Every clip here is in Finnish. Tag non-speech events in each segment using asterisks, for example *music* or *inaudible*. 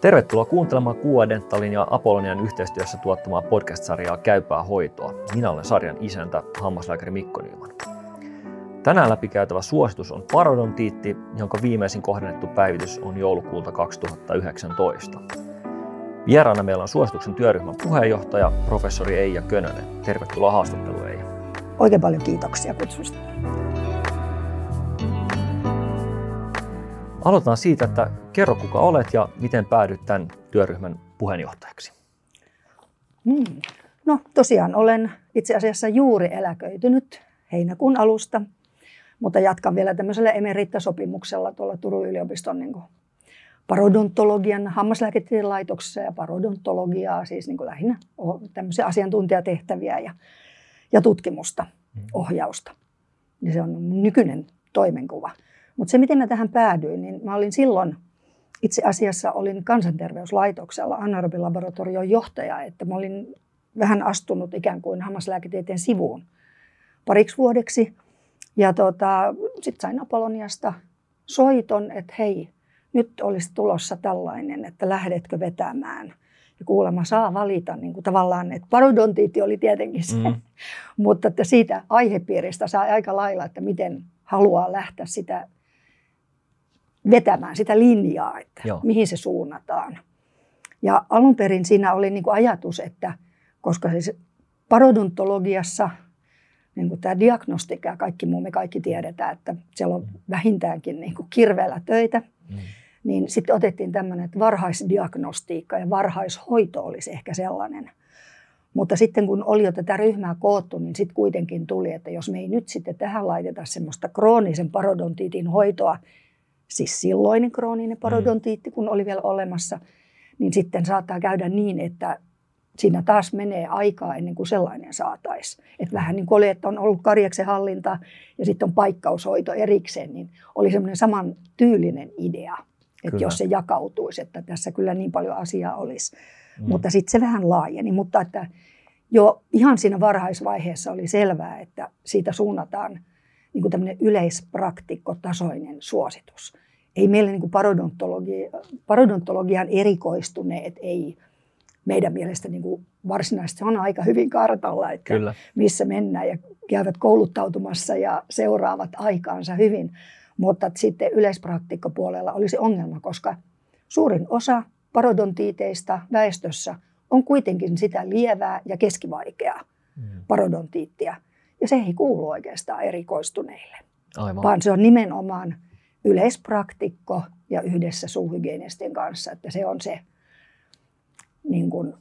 Tervetuloa kuuntelemaan Kuua Dentalin ja Apollonian yhteistyössä tuottamaa podcast-sarjaa Käypää hoitoa. Minä olen sarjan isäntä, hammaslääkäri Mikko Nyman. Tänään läpikäytävä suositus on parodontiitti, jonka viimeisin kohdennettu päivitys on joulukuulta 2019. Vieraana meillä on suosituksen työryhmän puheenjohtaja, professori Eija Könönen. Tervetuloa haastatteluun Eija. Oikein paljon kiitoksia kutsusta. Aloitetaan siitä, että kerro kuka olet ja miten päädyt tämän työryhmän puheenjohtajaksi. Hmm. No tosiaan olen itse asiassa juuri eläköitynyt heinäkuun alusta, mutta jatkan vielä tämmöisellä emerittasopimuksella tuolla Turun yliopiston niin kuin parodontologian hammaslääketieteen laitoksessa ja parodontologiaa, siis niin kuin lähinnä tämmöisiä asiantuntijatehtäviä ja, ja tutkimusta, hmm. ohjausta. Ja se on nykyinen toimenkuva. Mutta se, miten mä tähän päädyin, niin mä olin silloin, itse asiassa olin kansanterveyslaitoksella anaerobilaboratorion johtaja, että mä olin vähän astunut ikään kuin hammaslääketieteen sivuun pariksi vuodeksi. Ja tota, sitten sain Apolloniasta soiton, että hei, nyt olisi tulossa tällainen, että lähdetkö vetämään. Ja kuulemma saa valita niin kuin tavallaan, että parodontiitti oli tietenkin se, mm. *laughs* mutta että siitä aihepiiristä saa aika lailla, että miten haluaa lähteä sitä vetämään sitä linjaa, että Joo. mihin se suunnataan. Ja alun perin siinä oli niin kuin ajatus, että koska siis parodontologiassa niin kuin tämä diagnostika ja kaikki muu, me kaikki tiedetään, että siellä on vähintäänkin niin kuin kirveellä töitä, mm. niin sitten otettiin tämmöinen, että varhaisdiagnostiikka ja varhaishoito olisi ehkä sellainen. Mutta sitten kun oli jo tätä ryhmää koottu, niin sitten kuitenkin tuli, että jos me ei nyt sitten tähän laiteta semmoista kroonisen parodontiitin hoitoa, siis silloinen krooninen mm. parodontiitti, kun oli vielä olemassa, niin sitten saattaa käydä niin, että siinä taas menee aikaa ennen kuin sellainen saataisiin. Että vähän niin kuin oli, että on ollut karjaksen hallinta ja sitten on paikkaushoito erikseen, niin oli semmoinen saman tyylinen idea, että kyllä. jos se jakautuisi, että tässä kyllä niin paljon asiaa olisi. Mm. Mutta sitten se vähän laajeni, mutta että jo ihan siinä varhaisvaiheessa oli selvää, että siitä suunnataan niin kuin tämmöinen yleispraktikkotasoinen suositus. Ei meillä niin kuin parodontologi, parodontologian erikoistuneet, ei meidän mielestä niin kuin varsinaisesti se on aika hyvin kartalla, että Kyllä. missä mennään ja käyvät kouluttautumassa ja seuraavat aikaansa hyvin. Mutta sitten yleispraktikkopuolella olisi ongelma, koska suurin osa parodontiiteista väestössä on kuitenkin sitä lievää ja keskivaikeaa mm. parodontiittia – ja se ei kuulu oikeastaan erikoistuneille, Aivan. vaan se on nimenomaan yleispraktikko ja yhdessä suuhygienistien kanssa, että se on se, niin kuin,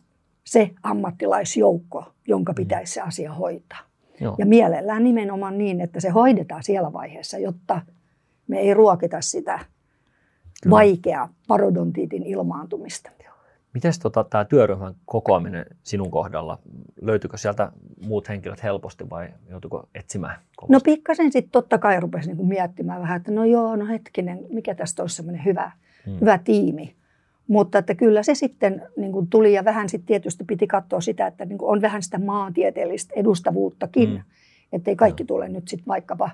se ammattilaisjoukko, jonka pitäisi se asia hoitaa. Joo. Ja mielellään nimenomaan niin, että se hoidetaan siellä vaiheessa, jotta me ei ruokita sitä Kyllä. vaikeaa parodontiitin ilmaantumista. Miten tota, tämä työryhmän kokoaminen sinun kohdalla, löytyykö sieltä muut henkilöt helposti vai joutuiko etsimään? Kovasti? No pikkasen sitten totta kai rupesin niin miettimään vähän, että no joo, no hetkinen, mikä tästä olisi semmoinen hyvä, hmm. hyvä tiimi. Mutta että kyllä se sitten niin kuin tuli ja vähän sitten tietysti piti katsoa sitä, että niin kuin on vähän sitä maantieteellistä edustavuuttakin. Hmm. Että ei kaikki tule nyt sitten vaikkapa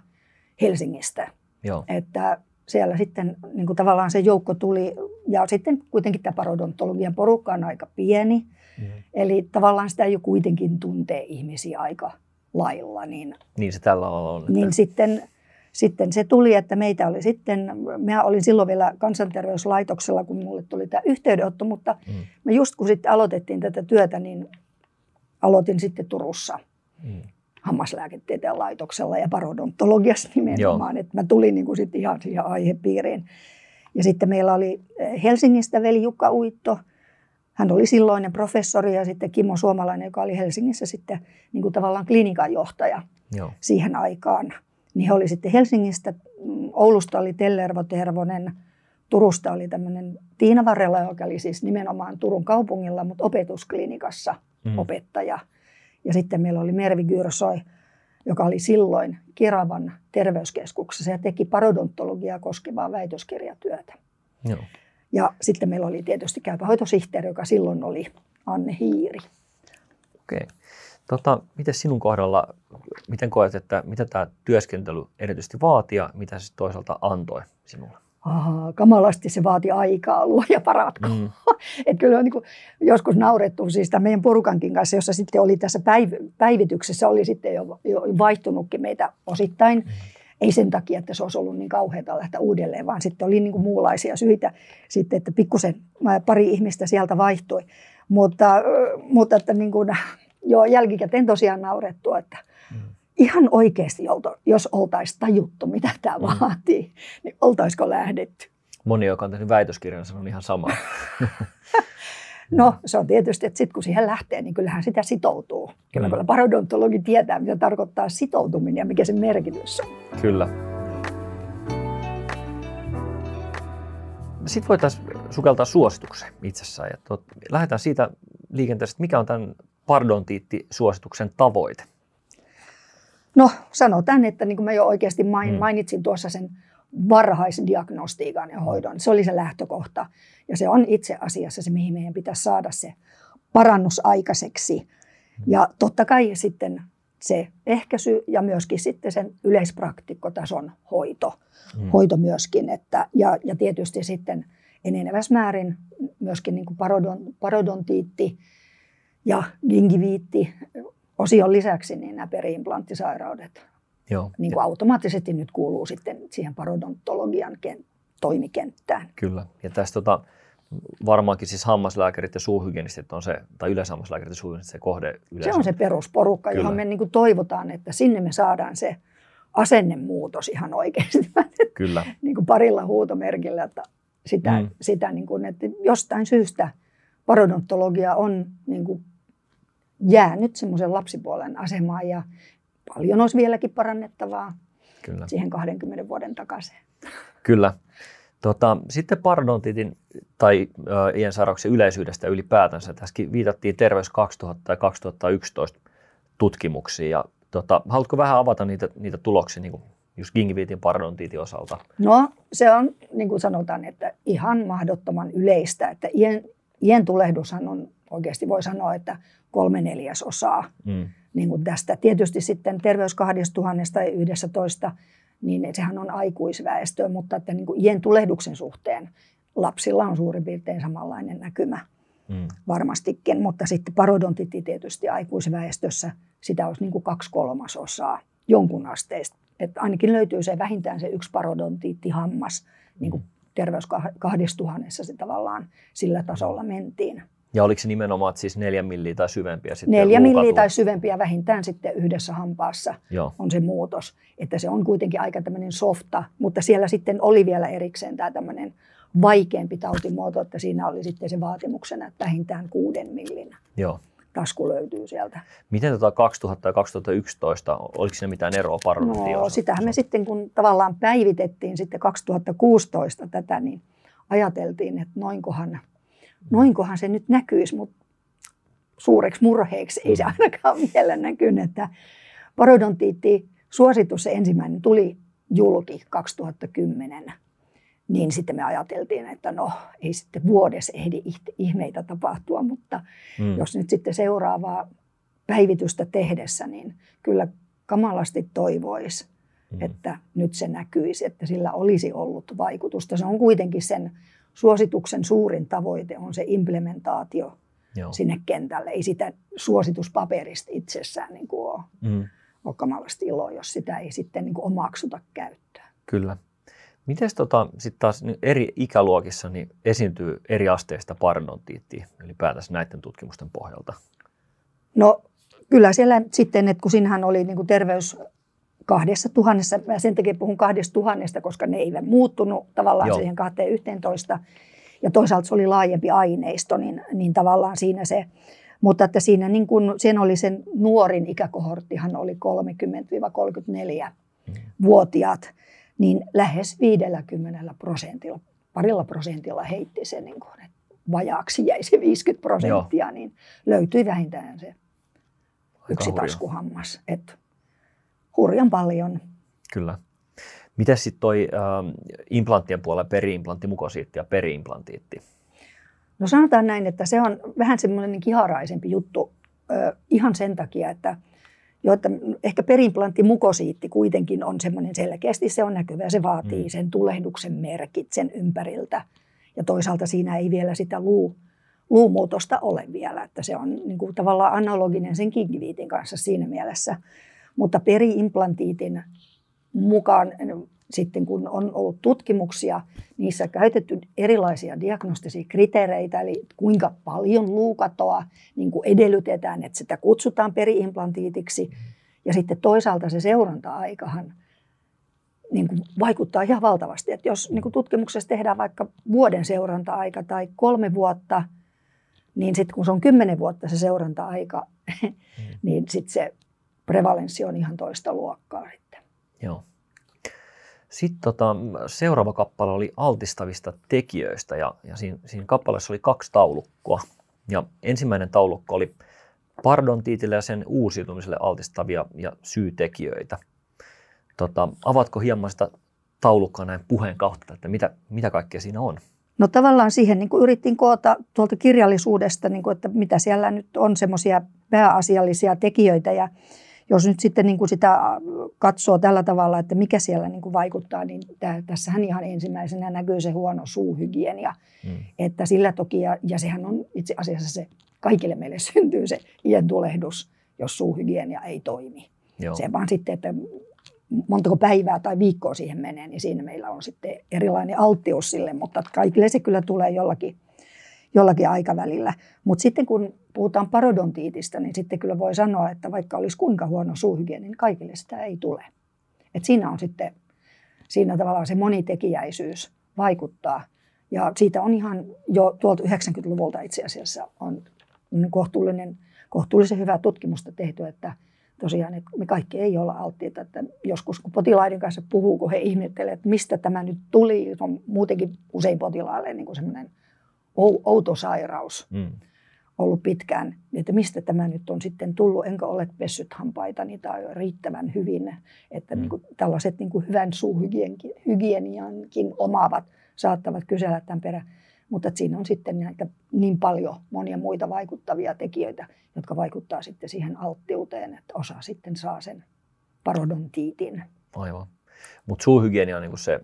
Helsingistä. Joo. Että siellä sitten niin kuin tavallaan se joukko tuli, ja sitten kuitenkin tämä parodontologian porukka on aika pieni, mm. eli tavallaan sitä jo kuitenkin tuntee ihmisiä aika lailla. Niin, niin se tällä on. Että... Niin sitten, sitten se tuli, että meitä oli sitten, mä olin silloin vielä kansanterveyslaitoksella, kun mulle tuli tämä yhteydenotto, mutta mm. me just kun sitten aloitettiin tätä työtä, niin aloitin sitten Turussa. Mm hammaslääketieteen laitoksella ja parodontologiassa nimenomaan. Että mä tulin niin kuin sit ihan siihen aihepiiriin. Ja sitten meillä oli eh, Helsingistä veli Jukka Uitto. Hän oli silloinen professori ja sitten Kimmo Suomalainen, joka oli Helsingissä sitten niin kuin tavallaan klinikan johtaja Joo. siihen aikaan. Niin he oli sitten Helsingistä, mm, Oulusta oli Tellervo Tervonen, Turusta oli tämmöinen Tiina Varrella, joka oli siis nimenomaan Turun kaupungilla, mutta opetusklinikassa mm. opettaja – ja sitten meillä oli Mervi Gyrsoi, joka oli silloin Kiravan terveyskeskuksessa ja teki parodontologiaa koskevaa väitöskirjatyötä. Joo. Ja sitten meillä oli tietysti käypähoitosihteeri, joka silloin oli Anne Hiiri. Okei. Tota, miten sinun kohdalla, miten koet, että mitä tämä työskentely erityisesti vaatii ja mitä se toisaalta antoi sinulle? Aha, kamalasti se vaati aikaa, luo ja paratko. Mm. *laughs* Et kyllä on niin kuin joskus naurettu siis meidän porukankin kanssa, jossa sitten oli tässä päiv- päivityksessä, oli sitten jo, jo vaihtunutkin meitä osittain. Mm. Ei sen takia, että se olisi ollut niin kauheata lähteä uudelleen, vaan sitten oli niin kuin muunlaisia syitä sitten, että pikkusen pari ihmistä sieltä vaihtui. Mutta, mutta että *laughs* niin kuin, jo jälkikäteen tosiaan naurettu, että mm. Ihan oikeasti, jos oltaisiin tajuttu, mitä tämä mm. vaatii, niin oltaisiko lähdetty. Moni, joka on tehnyt väitöskirjan, on ihan sama. *laughs* no, se on tietysti, että sitten kun siihen lähtee, niin kyllähän sitä sitoutuu. Kyllä, mm. kyllä parodontologi tietää, mitä tarkoittaa sitoutuminen ja mikä se merkitys on. Kyllä. Sitten voitaisiin sukeltaa suositukseen itsessään. Ja tot, lähdetään siitä liikenteestä, mikä on tämän pardontiitti-suosituksen tavoite? No sanotaan, että niin kuin mä jo oikeasti mm. mainitsin tuossa sen varhaisdiagnostiikan ja hoidon. Se oli se lähtökohta. Ja se on itse asiassa se, mihin meidän pitäisi saada se parannus aikaiseksi. Mm. Ja totta kai sitten se ehkäisy ja myöskin sitten sen yleispraktikkotason hoito, mm. hoito myöskin. Että, ja, ja tietysti sitten enenevässä määrin myöskin niin kuin parodon, parodontiitti ja gingiviitti osion lisäksi niin nämä periimplanttisairaudet Joo. Niin kuin automaattisesti nyt kuuluu sitten siihen parodontologian ken, toimikenttään. Kyllä. Ja tästä tota, varmaankin siis hammaslääkärit ja suuhygienistit on se, tai yleishammaslääkärit ja suuhygienistit se kohde yleensä. Se on se perusporukka, Kyllä. johon me niin kuin toivotaan, että sinne me saadaan se asennemuutos ihan oikeasti. *laughs* Kyllä. niin kuin parilla huutomerkillä, että sitä, mm. sitä niin kuin, että jostain syystä parodontologia on niin kuin jäänyt semmoisen lapsipuolen asemaan ja paljon olisi vieläkin parannettavaa Kyllä. siihen 20 vuoden takaisin. Kyllä. Tota, sitten parodontitin tai äh, iän sairauksen yleisyydestä ylipäätänsä. Tässäkin viitattiin Terveys 2000 ja 2011 tutkimuksiin. Ja, tota, haluatko vähän avata niitä, niitä tuloksia niin kuin just gingiviitin parodontiitin osalta? No se on, niin kuin sanotaan, että ihan mahdottoman yleistä. Että iän, iän tulehdushan on oikeasti voi sanoa, että kolme neljäsosaa mm. niin kuin tästä. Tietysti sitten terveys 2011, niin sehän on aikuisväestö, mutta että niin kuin iän tulehduksen suhteen lapsilla on suurin piirtein samanlainen näkymä mm. varmastikin, mutta sitten parodontitti tietysti aikuisväestössä, sitä olisi niin kuin kaksi kolmasosaa jonkun asteista. Että ainakin löytyy se vähintään se yksi parodontiitti hammas, niin kuin mm. terveys 2000 se tavallaan sillä tasolla mentiin. Ja oliko se nimenomaan että siis neljä milliä tai syvempiä? Sitten neljä milliä tai syvempiä vähintään sitten yhdessä hampaassa Joo. on se muutos. Että se on kuitenkin aika tämmöinen softa, mutta siellä sitten oli vielä erikseen tämä tämmöinen vaikeampi tautimuoto, että siinä oli sitten se vaatimuksena, että vähintään kuuden millin Joo. tasku löytyy sieltä. Miten tota 2000 ja 2011, oliko siinä mitään eroa parodontia No sitähän me sitten, kun tavallaan päivitettiin sitten 2016 tätä, niin ajateltiin, että noinkohan – noinkohan se nyt näkyisi, mutta suureksi murheeksi ei se mm. ainakaan vielä näkynyt, että parodontiitti suositus se ensimmäinen tuli julki 2010, niin sitten me ajateltiin, että no ei sitten vuodessa ehdi ihmeitä tapahtua, mutta mm. jos nyt sitten seuraavaa päivitystä tehdessä, niin kyllä kamalasti toivoisi, mm. että nyt se näkyisi, että sillä olisi ollut vaikutusta. Se on kuitenkin sen suosituksen suurin tavoite on se implementaatio Joo. sinne kentälle. Ei sitä suosituspaperista itsessään niin kuin ole, mm. ole kamalasti iloa, jos sitä ei sitten niin kuin omaksuta käyttöön. Kyllä. Miten tota, sitten taas eri ikäluokissa niin esiintyy eri asteista parodontiittia ylipäätänsä näiden tutkimusten pohjalta? No kyllä siellä sitten, että kun siinähän oli niin kuin terveys kahdessa tuhannessa, mä sen takia puhun kahdesta tuhannesta, koska ne eivät muuttunut tavallaan Joo. siihen 2.11. Ja toisaalta se oli laajempi aineisto, niin, niin tavallaan siinä se, mutta että siinä niin kun, sen oli sen nuorin ikäkohorttihan oli 30-34-vuotiaat, niin lähes 50 prosentilla, parilla prosentilla heitti se, niin kun, että vajaaksi jäi se 50 prosenttia, Joo. niin löytyi vähintään se yksi taskuhammas. Että hurjan paljon. Kyllä. Miten sitten toi äh, implanttien puolella periimplanttimukosiitti ja periimplantiitti? No sanotaan näin, että se on vähän semmoinen kiharaisempi juttu äh, ihan sen takia, että että ehkä perimplantti mukosiitti kuitenkin on semmoinen selkeästi, se on näkyvä se vaatii mm. sen tulehduksen merkit sen ympäriltä. Ja toisaalta siinä ei vielä sitä luu, luumuutosta ole vielä, että se on niin kuin tavallaan analoginen sen kingiviitin kanssa siinä mielessä. Mutta periimplantiitin mukaan sitten kun on ollut tutkimuksia, niissä käytetty erilaisia diagnostisia kriteereitä, eli kuinka paljon luukatoa niin kuin edellytetään, että sitä kutsutaan periimplantiitiksi. Ja sitten toisaalta se seuranta-aikahan niin kuin vaikuttaa ihan valtavasti. Että jos niin kuin tutkimuksessa tehdään vaikka vuoden seuranta-aika tai kolme vuotta, niin sitten kun se on kymmenen vuotta se seuranta-aika, *laughs* niin sitten se prevalenssi on ihan toista luokkaa sitten. Joo. Sitten tota, seuraava kappale oli altistavista tekijöistä ja, ja siinä, siinä kappaleessa oli kaksi taulukkoa. Ja ensimmäinen taulukko oli parodontiitille ja sen uusiutumiselle altistavia ja syytekijöitä. Tota, avatko hieman sitä taulukkoa näin puheen kautta, että mitä, mitä kaikkea siinä on? No tavallaan siihen niin kuin yritin koota tuolta kirjallisuudesta, niin kuin, että mitä siellä nyt on semmoisia pääasiallisia tekijöitä ja jos nyt sitten niin kuin sitä äh, katsoo tällä tavalla, että mikä siellä niin kuin vaikuttaa, niin tässähän ihan ensimmäisenä näkyy se huono suuhygienia. Mm. Että sillä toki, ja, ja sehän on itse asiassa se, kaikille meille syntyy se iän tulehdus, jos suuhygienia ei toimi. Joo. Se vaan sitten, että montako päivää tai viikkoa siihen menee, niin siinä meillä on sitten erilainen alttius sille, mutta kaikille se kyllä tulee jollakin jollakin aikavälillä. Mutta sitten kun puhutaan parodontiitista, niin sitten kyllä voi sanoa, että vaikka olisi kuinka huono suuhygieni, niin kaikille sitä ei tule. Et siinä on sitten, siinä tavallaan se monitekijäisyys vaikuttaa. Ja siitä on ihan jo tuolta 90-luvulta itse asiassa on kohtuullinen, kohtuullisen hyvää tutkimusta tehty, että tosiaan että me kaikki ei olla alttiita. Että joskus kun potilaiden kanssa puhuu, kun he ihmettelevät, että mistä tämä nyt tuli, on muutenkin usein potilaalle niin kuin semmoinen – outo sairaus mm. ollut pitkään, että mistä tämä nyt on sitten tullut, enkä ole pessyt hampaitani tai riittävän hyvin, että mm. niin kuin tällaiset niin kuin hyvän suuhygieniankin omaavat saattavat kysellä tämän perään. Mutta siinä on sitten näitä niin paljon monia muita vaikuttavia tekijöitä, jotka vaikuttaa sitten siihen alttiuteen, että osa sitten saa sen parodontiitin. Aivan. Mutta suuhygienia on niin se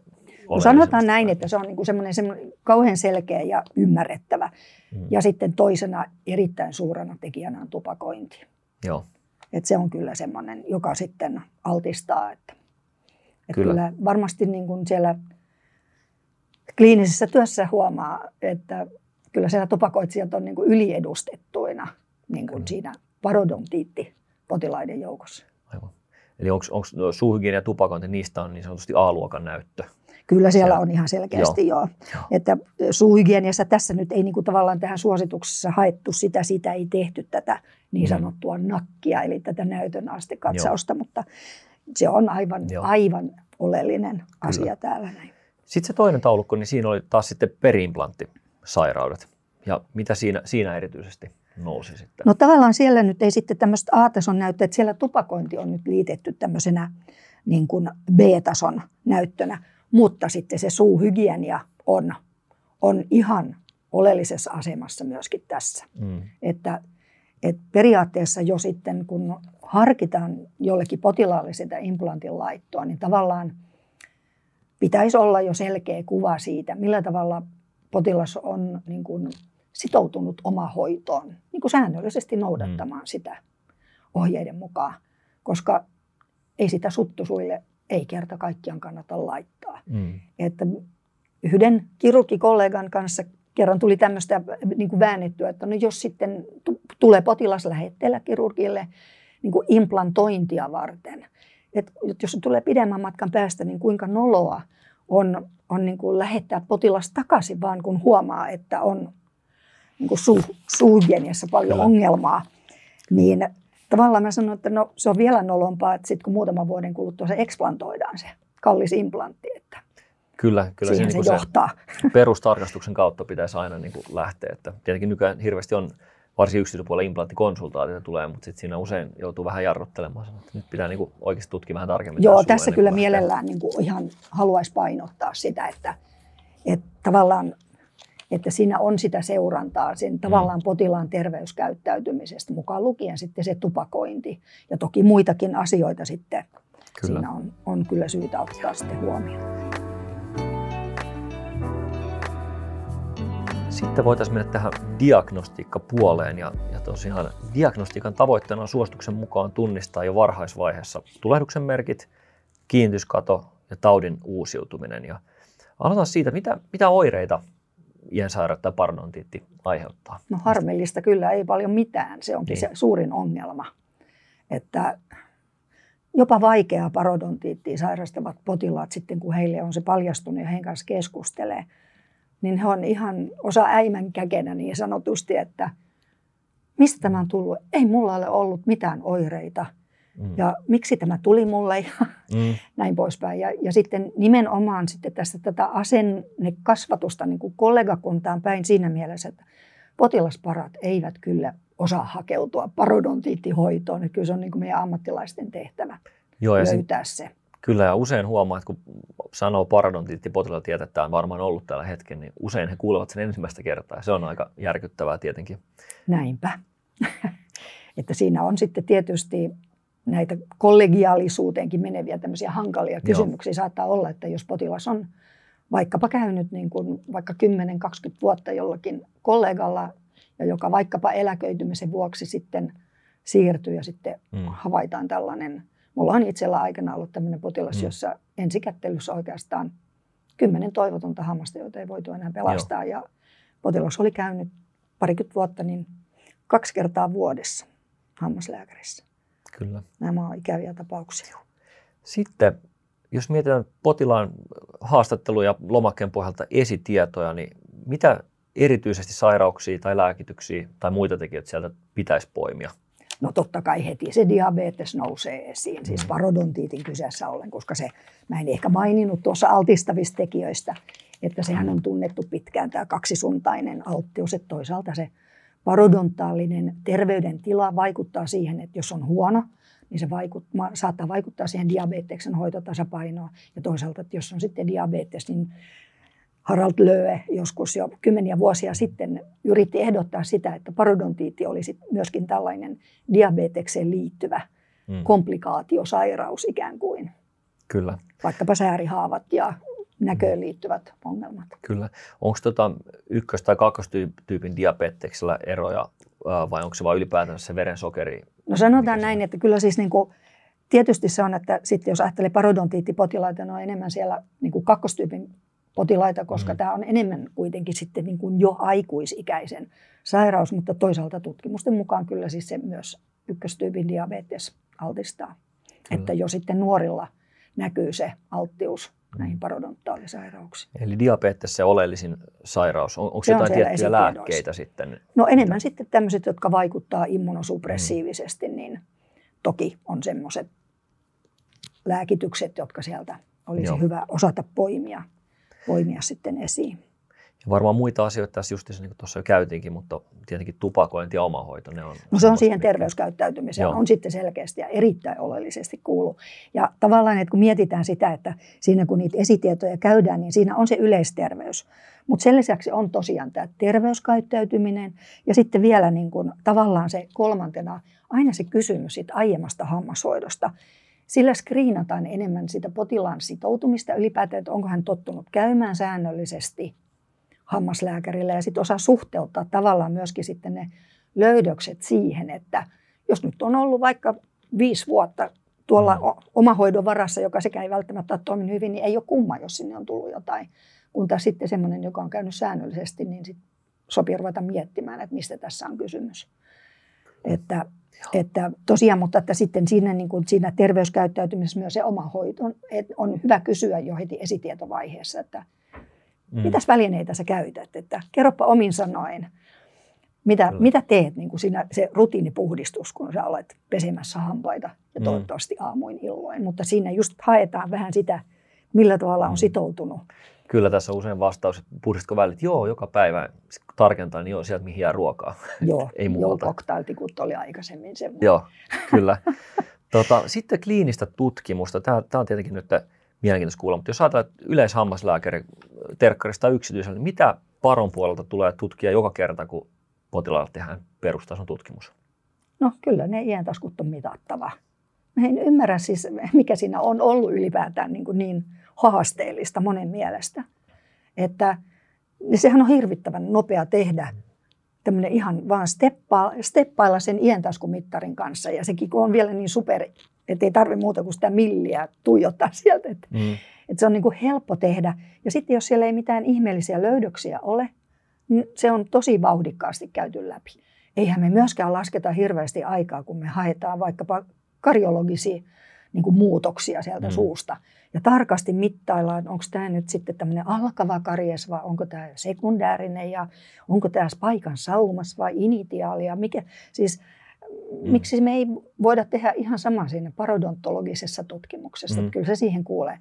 No sanotaan näin, että se on niin semmoinen, semmoinen kauhean selkeä ja ymmärrettävä. Mm. Ja sitten toisena erittäin suurena tekijänä on tupakointi. Joo. Et se on kyllä semmoinen, joka sitten altistaa. Että, että kyllä. kyllä varmasti niin kuin siellä kliinisessä työssä huomaa, että kyllä siellä tupakoitsijat on niin kuin yliedustettuina niin kuin siinä parodontiitti potilaiden joukossa. Aivan. Eli onko suuhygienia ja tupakointi, niistä on niin sanotusti A-luokan näyttö? Kyllä siellä on ihan selkeästi joo. joo. Että suuhygieniassa tässä nyt ei niin kuin tavallaan tähän suosituksessa haettu sitä, sitä ei tehty tätä niin mm. sanottua mm. nakkia, eli tätä näytön astekatsausta, joo. mutta se on aivan, aivan oleellinen Kyllä. asia täällä näin. Sitten se toinen taulukko, niin siinä oli taas sitten periimplanttisairaudet. Ja mitä siinä, siinä erityisesti nousi sitten? No tavallaan siellä nyt ei sitten tämmöistä A-tason näyttöä, että siellä tupakointi on nyt liitetty tämmöisenä niin kuin B-tason näyttönä. Mutta sitten se suuhygienia on, on ihan oleellisessa asemassa myöskin tässä. Mm. Että, että periaatteessa jo sitten, kun harkitaan jollekin potilaalle sitä implantin laittoa, niin tavallaan pitäisi olla jo selkeä kuva siitä, millä tavalla potilas on niin kuin sitoutunut hoitoon, niin kuin säännöllisesti noudattamaan mm. sitä ohjeiden mukaan, koska ei sitä suttusuille ei kerta kaikkiaan kannata laittaa. Mm. Että yhden kirurgikollegan kanssa kerran tuli tämmöistä niin kuin väännettyä, että no jos sitten tulee potilas lähetteellä kirurgille niin kuin implantointia varten, että jos se tulee pidemmän matkan päästä, niin kuinka noloa on, on niin kuin lähettää potilas takaisin, vaan kun huomaa, että on niin kuin suuhygieniassa paljon Kyllä. ongelmaa, niin tavallaan mä sanon, että no, se on vielä nolompaa, että sitten kun muutaman vuoden kuluttua se eksplantoidaan se kallis implantti, että Kyllä, kyllä se, se johtaa. Se *laughs* perustarkastuksen kautta pitäisi aina niin kuin lähteä. Että tietenkin nykyään hirveästi on varsin yksityisellä implanttikonsultaatioita tulee, mutta sitten siinä usein joutuu vähän jarruttelemaan. Että nyt pitää niin kuin oikeasti tutkia vähän tarkemmin. Joo, tässä kyllä mielellään niin kuin ihan haluaisi painottaa sitä, että, että tavallaan että siinä on sitä seurantaa sen tavallaan mm. potilaan terveyskäyttäytymisestä, mukaan lukien sitten se tupakointi. Ja toki muitakin asioita sitten kyllä. siinä on, on kyllä syytä ottaa sitten huomioon. Sitten voitaisiin mennä tähän diagnostiikkapuoleen ja, ja tosiaan diagnostiikan tavoitteena on suosituksen mukaan tunnistaa jo varhaisvaiheessa tulehduksen merkit, kiinnityskato ja taudin uusiutuminen. Ja aloitetaan siitä, mitä, mitä oireita iensairautta ja parodontiitti aiheuttaa? No harmillista kyllä, ei paljon mitään. Se onkin niin. se suurin ongelma. Että jopa vaikeaa parodontiittia sairastavat potilaat sitten, kun heille on se paljastunut ja heidän kanssa keskustelee, niin he on ihan osa äimän käkenä niin sanotusti, että mistä tämä on tullut? Ei mulla ole ollut mitään oireita – Mm. Ja miksi tämä tuli mulle ja mm. *laughs* näin poispäin. Ja, ja sitten nimenomaan sitten tässä tätä asennekasvatusta niin kuin kollegakuntaan päin siinä mielessä, että potilasparat eivät kyllä osaa hakeutua parodontiittihoitoon. Että kyllä se on niin kuin meidän ammattilaisten tehtävä Joo, ja löytää se. Kyllä ja usein huomaa, että kun sanoo parodontiitti potilaalla tietää, on varmaan ollut tällä hetken, niin usein he kuulevat sen ensimmäistä kertaa ja se on aika järkyttävää tietenkin. Näinpä. *laughs* että siinä on sitten tietysti näitä kollegiaalisuuteenkin meneviä tämmöisiä hankalia kysymyksiä. Joo. Saattaa olla, että jos potilas on vaikkapa käynyt niin kuin vaikka 10-20 vuotta jollakin kollegalla, ja joka vaikkapa eläköitymisen vuoksi sitten siirtyy ja sitten mm. havaitaan tällainen. Mulla on itsellä aikana ollut tämmöinen potilas, mm. jossa ensikättelyssä oikeastaan kymmenen toivotonta hammasta, joita ei voitu enää pelastaa. Joo. Ja potilas oli käynyt parikymmentä vuotta niin kaksi kertaa vuodessa hammaslääkärissä. Kyllä. Nämä ovat ikäviä tapauksia. Sitten jos mietitään potilaan haastatteluja lomakkeen pohjalta esitietoja, niin mitä erityisesti sairauksia tai lääkityksiä tai muita tekijöitä sieltä pitäisi poimia? No totta kai heti se diabetes nousee esiin, siis mm. parodontiitin kyseessä ollen, koska se, mä en ehkä maininnut tuossa altistavista tekijöistä, että sehän on tunnettu pitkään tämä kaksisuuntainen alttius, että toisaalta se parodontaalinen terveydentila vaikuttaa siihen, että jos on huono, niin se vaikut, saattaa vaikuttaa siihen diabeteksen hoitotasapainoon. Ja toisaalta, että jos on sitten diabetes, niin Harald Löö joskus jo kymmeniä vuosia sitten yritti ehdottaa sitä, että parodontiitti olisi myöskin tällainen diabetekseen liittyvä mm. komplikaatiosairaus ikään kuin. Kyllä. Vaikkapa säärihaavat ja näköön liittyvät ongelmat. Kyllä. Onko tota ykkös- tai kakkostyypin diabeteksellä eroja vai onko se vain ylipäätään se verensokeri? No sanotaan näin, että kyllä siis niin kuin, tietysti se on, että sitten jos ajattelee parodontiittipotilaita, ne on enemmän siellä niin kuin kakkostyypin potilaita, koska mm. tämä on enemmän kuitenkin sitten niin kuin jo aikuisikäisen sairaus, mutta toisaalta tutkimusten mukaan kyllä siis se myös ykköstyypin diabetes altistaa. Kyllä. Että jo sitten nuorilla näkyy se alttius näihin parodontaalisairauksiin. Eli diabetes se oleellisin sairaus. On, onko se jotain on tiettyjä lääkkeitä sitten? No enemmän sitten tämmöiset, jotka vaikuttaa immunosuppressiivisesti, mm. niin toki on semmoiset lääkitykset, jotka sieltä olisi Joo. hyvä osata poimia, poimia sitten esiin. Ja varmaan muita asioita tässä just niin kuin tuossa jo käytiinkin, mutta tietenkin tupakointi ja omahoito, ne on... No se on siihen mitkä... terveyskäyttäytymiseen, Joo. on sitten selkeästi ja erittäin oleellisesti kuulu. Ja tavallaan, että kun mietitään sitä, että siinä kun niitä esitietoja käydään, niin siinä on se yleisterveys. Mutta sen lisäksi on tosiaan tämä terveyskäyttäytyminen ja sitten vielä niin kuin, tavallaan se kolmantena aina se kysymys siitä aiemmasta hammashoidosta. Sillä skriinataan enemmän sitä potilaan sitoutumista ylipäätään, että onko hän tottunut käymään säännöllisesti hammaslääkärille ja sitten osaa suhteuttaa tavallaan myöskin sitten ne löydökset siihen, että jos nyt on ollut vaikka viisi vuotta tuolla mm. omahoidon varassa, joka sekä ei välttämättä ole toiminut hyvin, niin ei ole kumma, jos sinne on tullut jotain. Kun taas sitten semmoinen, joka on käynyt säännöllisesti, niin sit sopii ruveta miettimään, että mistä tässä on kysymys. Että, että tosiaan, mutta että sitten siinä, niin kuin siinä terveyskäyttäytymisessä myös se oma hoito on, on hyvä kysyä jo heti esitietovaiheessa, että Mm. Mitäs välineitä sä käytät? Että kerropa omin sanoen, mitä, mitä teet niin kuin siinä, se rutiinipuhdistus, kun sä olet pesemässä hampaita ja mm. toivottavasti aamuin illoin. Mutta siinä just haetaan vähän sitä, millä tavalla on mm. sitoutunut. Kyllä tässä on usein vastaus, että puhdistako välit? Joo, joka päivä. Tarkentaa, niin joo, sieltä mihin jää ruokaa. *laughs* Joo, Ei muualta. joo cocktailtikut oli aikaisemmin se. Joo, kyllä. *laughs* tota, sitten kliinistä tutkimusta. Tämä, tämä on tietenkin nyt mielenkiintoista kuulla, mutta jos ajatellaan, yleishammaslääkäri terkkarista yksityisellä, niin mitä paron puolelta tulee tutkia joka kerta, kun potilaalle tehdään perustason tutkimus? No kyllä ne iäntaskut on mitattava. Mä en ymmärrä siis, mikä siinä on ollut ylipäätään niin, kuin niin haasteellista monen mielestä. Että sehän on hirvittävän nopea tehdä tämmöinen ihan vaan steppa, steppailla sen ientaskumittarin kanssa. Ja sekin on vielä niin super, että ei tarvitse muuta kuin sitä milliä tuijottaa *laughs* sieltä. Että, mm. että se on niin kuin helppo tehdä. Ja sitten jos siellä ei mitään ihmeellisiä löydöksiä ole, niin se on tosi vauhdikkaasti käyty läpi. Eihän me myöskään lasketa hirveästi aikaa, kun me haetaan vaikkapa kardiologisia niin kuin muutoksia sieltä mm. suusta. Ja tarkasti mittaillaan, onko tämä nyt sitten tämmöinen alkava karjes vai onko tämä sekundäärinen ja onko tämä paikan saumas vai initiaali ja mikä. Siis mm. miksi me ei voida tehdä ihan sama siinä parodontologisessa tutkimuksessa. Mm. Kyllä se siihen kuulee,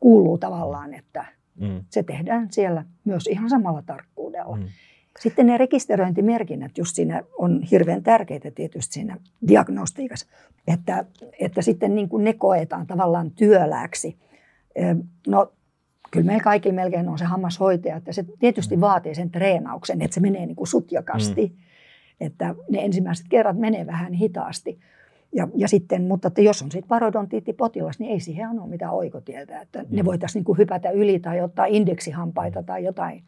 kuuluu tavallaan, että mm. se tehdään siellä myös ihan samalla tarkkuudella. Mm. Sitten ne rekisteröintimerkinnät just siinä on hirveän tärkeitä tietysti siinä diagnostiikassa, että, että sitten niin kuin ne koetaan tavallaan työläksi. No kyllä meillä kaikilla melkein on se hammashoitaja, että se tietysti mm. vaatii sen treenauksen, että se menee niin kuin sutjakasti. Mm. Että ne ensimmäiset kerrat menee vähän hitaasti. Ja, ja sitten, mutta että jos on sitten parodontiittipotilas, niin ei siihen ole mitään oikotietä. Että mm. ne voitaisiin niin kuin hypätä yli tai ottaa indeksihampaita tai jotain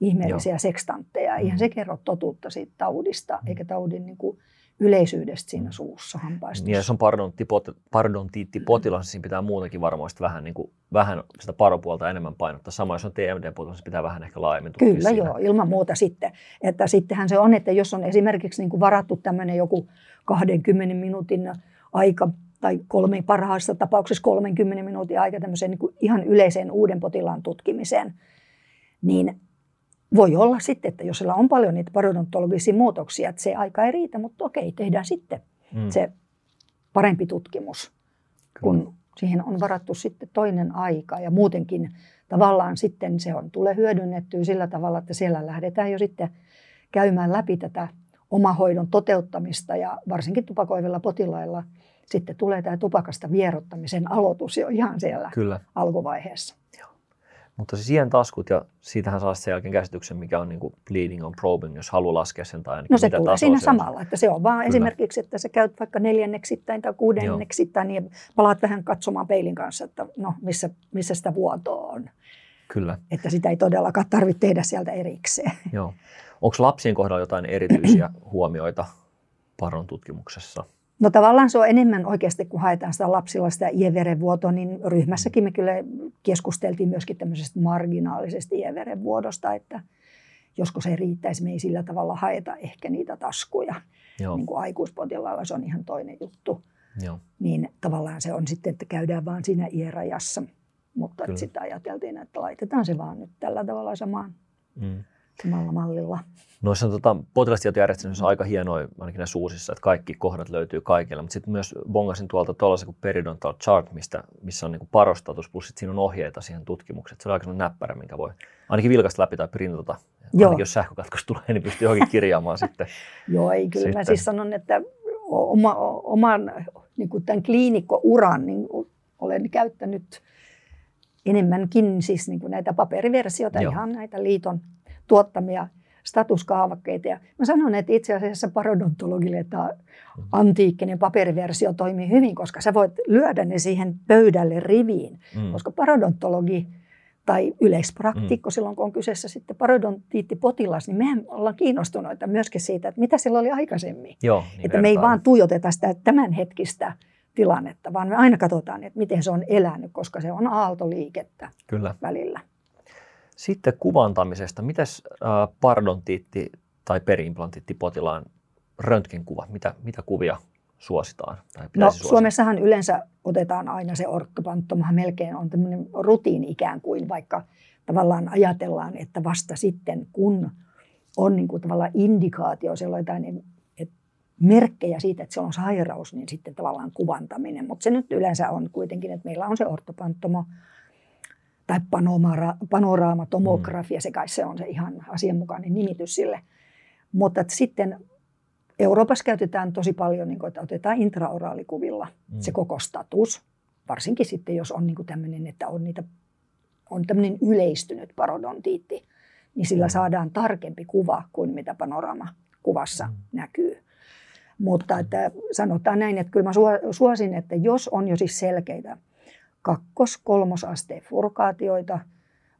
ihmeellisiä Joo. sekstantteja. Eihän mm. se kerro totuutta siitä taudista, mm. eikä taudin niin kuin yleisyydestä siinä suussa hampaistossa. Niin, jos on parodontiittipotilas, niin siinä pitää muutenkin varmasti vähän, niin kuin, vähän sitä paropuolta enemmän painottaa. Sama jos on TMD-potilas, niin pitää vähän ehkä laajemmin Kyllä siinä. joo, ilman muuta sitten. Että sittenhän se on, että jos on esimerkiksi niin kuin varattu tämmöinen joku 20 minuutin aika tai kolme, parhaassa tapauksessa 30 minuutin aika tämmöiseen niin kuin ihan yleiseen uuden potilaan tutkimiseen, niin voi olla sitten, että jos sillä on paljon niitä parodontologisia muutoksia, että se aika ei riitä, mutta okei, tehdään sitten mm. se parempi tutkimus, kun siihen on varattu sitten toinen aika. Ja muutenkin tavallaan sitten se on, tulee hyödynnettyä sillä tavalla, että siellä lähdetään jo sitten käymään läpi tätä omahoidon toteuttamista ja varsinkin tupakoivilla potilailla sitten tulee tämä tupakasta vierottamisen aloitus jo ihan siellä Kyllä. alkuvaiheessa. Mutta se siihen taskut ja siitähän saa sen jälkeen käsityksen, mikä on niin kuin bleeding on probing, jos haluaa laskea sen tai No se tulee siinä se samalla, että se on vaan Kyllä. esimerkiksi, että sä käyt vaikka neljänneksittäin tai kuudenneksittäin niin palaat vähän katsomaan peilin kanssa, että no missä, missä sitä vuotoa on. Kyllä. Että sitä ei todellakaan tarvitse tehdä sieltä erikseen. Joo. Onko lapsien kohdalla jotain erityisiä *clears throat* huomioita paron tutkimuksessa? No tavallaan se on enemmän oikeasti, kun haetaan sitä lapsilla sitä ieverenvuotoa, niin ryhmässäkin me kyllä keskusteltiin myöskin tämmöisestä marginaalisesta ieverenvuodosta, että joskus se riittäisi, me ei sillä tavalla haeta ehkä niitä taskuja. Joo. Niin kuin aikuispotilaalla se on ihan toinen juttu. Joo. Niin tavallaan se on sitten, että käydään vaan siinä ierajassa. Mutta sitten ajateltiin, että laitetaan se vaan nyt tällä tavalla samaan. Mm samalla mallilla. Noissa tota, potilastietojärjestelmissä on aika hienoa, ainakin näissä uusissa, että kaikki kohdat löytyy kaikille, mutta sitten myös bongasin tuolta tuollaisen kuin Periodontal Chart, mistä, missä on niin parostatus, plus siinä on ohjeita siihen tutkimukseen. Se on aika näppärä, minkä voi ainakin vilkaista läpi tai printata. Joo. Ainakin jos sähkökatkos tulee, niin pystyy johonkin kirjaamaan *laughs* sitten. Joo, ei kyllä. Sitten. Mä siis sanon, että oma, oman niin kuin tämän kliinikkouran niin olen käyttänyt enemmänkin siis niin kuin näitä paperiversioita, Joo. ihan näitä liiton tuottamia statuskaavakkeita. Ja mä sanon, että itse asiassa parodontologille tämä antiikkinen paperiversio toimii hyvin, koska sä voit lyödä ne siihen pöydälle riviin. Mm. Koska parodontologi tai yleispraktikko mm. silloin, kun on kyseessä sitten parodontiittipotilas, niin mehän ollaan kiinnostuneita myöskin siitä, että mitä sillä oli aikaisemmin. Joo, niin että me ei vaan tuijoteta sitä tämänhetkistä tilannetta, vaan me aina katsotaan, että miten se on elänyt, koska se on aaltoliikettä Kyllä. välillä. Sitten kuvantamisesta. Mitäs äh, parodontiitti tai periimplantiittipotilaan röntgenkuva, mitä, mitä kuvia suositaan? Tai no, Suomessahan yleensä otetaan aina se orkkopanttomahan melkein on tämmöinen rutiini ikään kuin, vaikka tavallaan ajatellaan, että vasta sitten kun on niin kuin tavallaan indikaatio, sellainen että merkkejä siitä, että se on sairaus, niin sitten tavallaan kuvantaminen. Mutta se nyt yleensä on kuitenkin, että meillä on se ortopanttomo, tai panomara, panoraamatomografia, mm. se kai se on se ihan asianmukainen nimitys sille. Mutta sitten Euroopassa käytetään tosi paljon, niin kuin, että otetaan intraoraalikuvilla mm. se koko status, varsinkin sitten jos on niin tämmöinen, että on, niitä, on tämmöinen yleistynyt parodontiitti, niin sillä mm. saadaan tarkempi kuva kuin mitä panoramakuvassa mm. näkyy. Mutta että sanotaan näin, että kyllä mä suosin, että jos on jo siis selkeitä kakkos-, kolmosasteen furkaatioita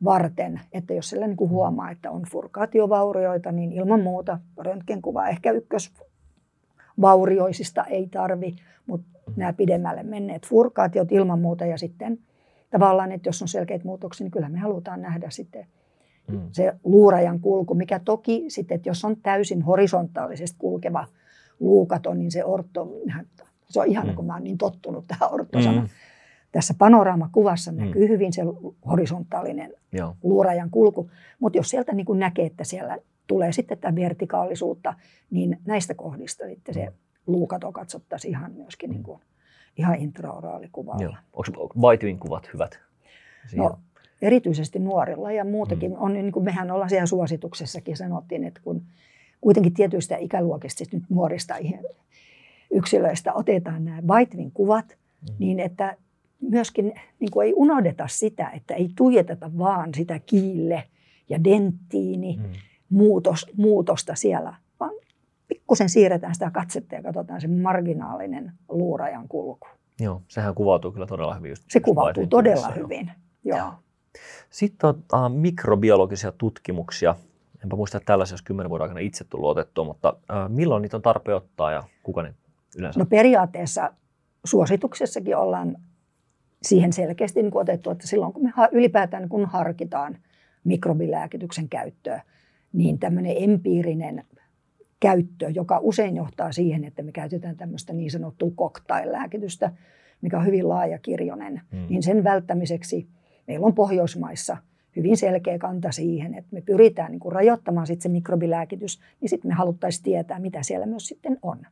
varten, että jos sillä niin kuin huomaa, että on furkaatiovaurioita, niin ilman muuta röntgenkuva ehkä ykkösvaurioisista ei tarvi, mutta nämä pidemmälle menneet furkaatiot ilman muuta ja sitten tavallaan, että jos on selkeitä muutoksia, niin kyllä me halutaan nähdä sitten mm. se luurajan kulku, mikä toki sitten, että jos on täysin horisontaalisesti kulkeva luukaton, niin se orto, se on ihan mm. kun mä oon niin tottunut tähän ortosanan. Mm. Tässä panoraamakuvassa mm. näkyy hyvin se horisontaalinen Joo. luurajan kulku, mutta jos sieltä niin kuin näkee, että siellä tulee sitten tätä vertikaalisuutta, niin näistä kohdista sitten se mm. luukato katsottaisiin ihan myöskin niin kuin, ihan intraoraalikuvalla. Joo. Onko Whitewin kuvat hyvät? No, erityisesti nuorilla ja muutenkin. Mm. On, niin kuin mehän ollaan siellä suosituksessakin sanottiin, että kun kuitenkin tietyistä ikäluokista, siis nyt nuorista yksilöistä otetaan nämä Whitewin kuvat, mm. niin että myöskin niin kuin ei unohdeta sitä, että ei tuijoteta vaan sitä kiille ja denttiini mm. muutos, muutosta siellä, vaan pikkusen siirretään sitä katsetta ja katsotaan se marginaalinen luurajan kulku. Joo, sehän kuvautuu kyllä todella hyvin. Just se kuvautuu todella hyvin, joo. joo. Sitten on uh, mikrobiologisia tutkimuksia. Enpä muista, että tällaisia olisi kymmenen vuoden aikana itse tullut otettua, mutta uh, milloin niitä on tarpeen ottaa ja kuka ne yleensä? No periaatteessa suosituksessakin ollaan siihen selkeästi niin otettu, että silloin kun me ylipäätään kun harkitaan mikrobilääkityksen käyttöä, niin tämmöinen empiirinen käyttö, joka usein johtaa siihen, että me käytetään tämmöistä niin sanottua cocktail-lääkitystä, mikä on hyvin laajakirjoinen, mm. niin sen välttämiseksi meillä on Pohjoismaissa hyvin selkeä kanta siihen, että me pyritään niin kuin rajoittamaan sit se mikrobilääkitys, niin sitten me haluttaisiin tietää, mitä siellä myös sitten on.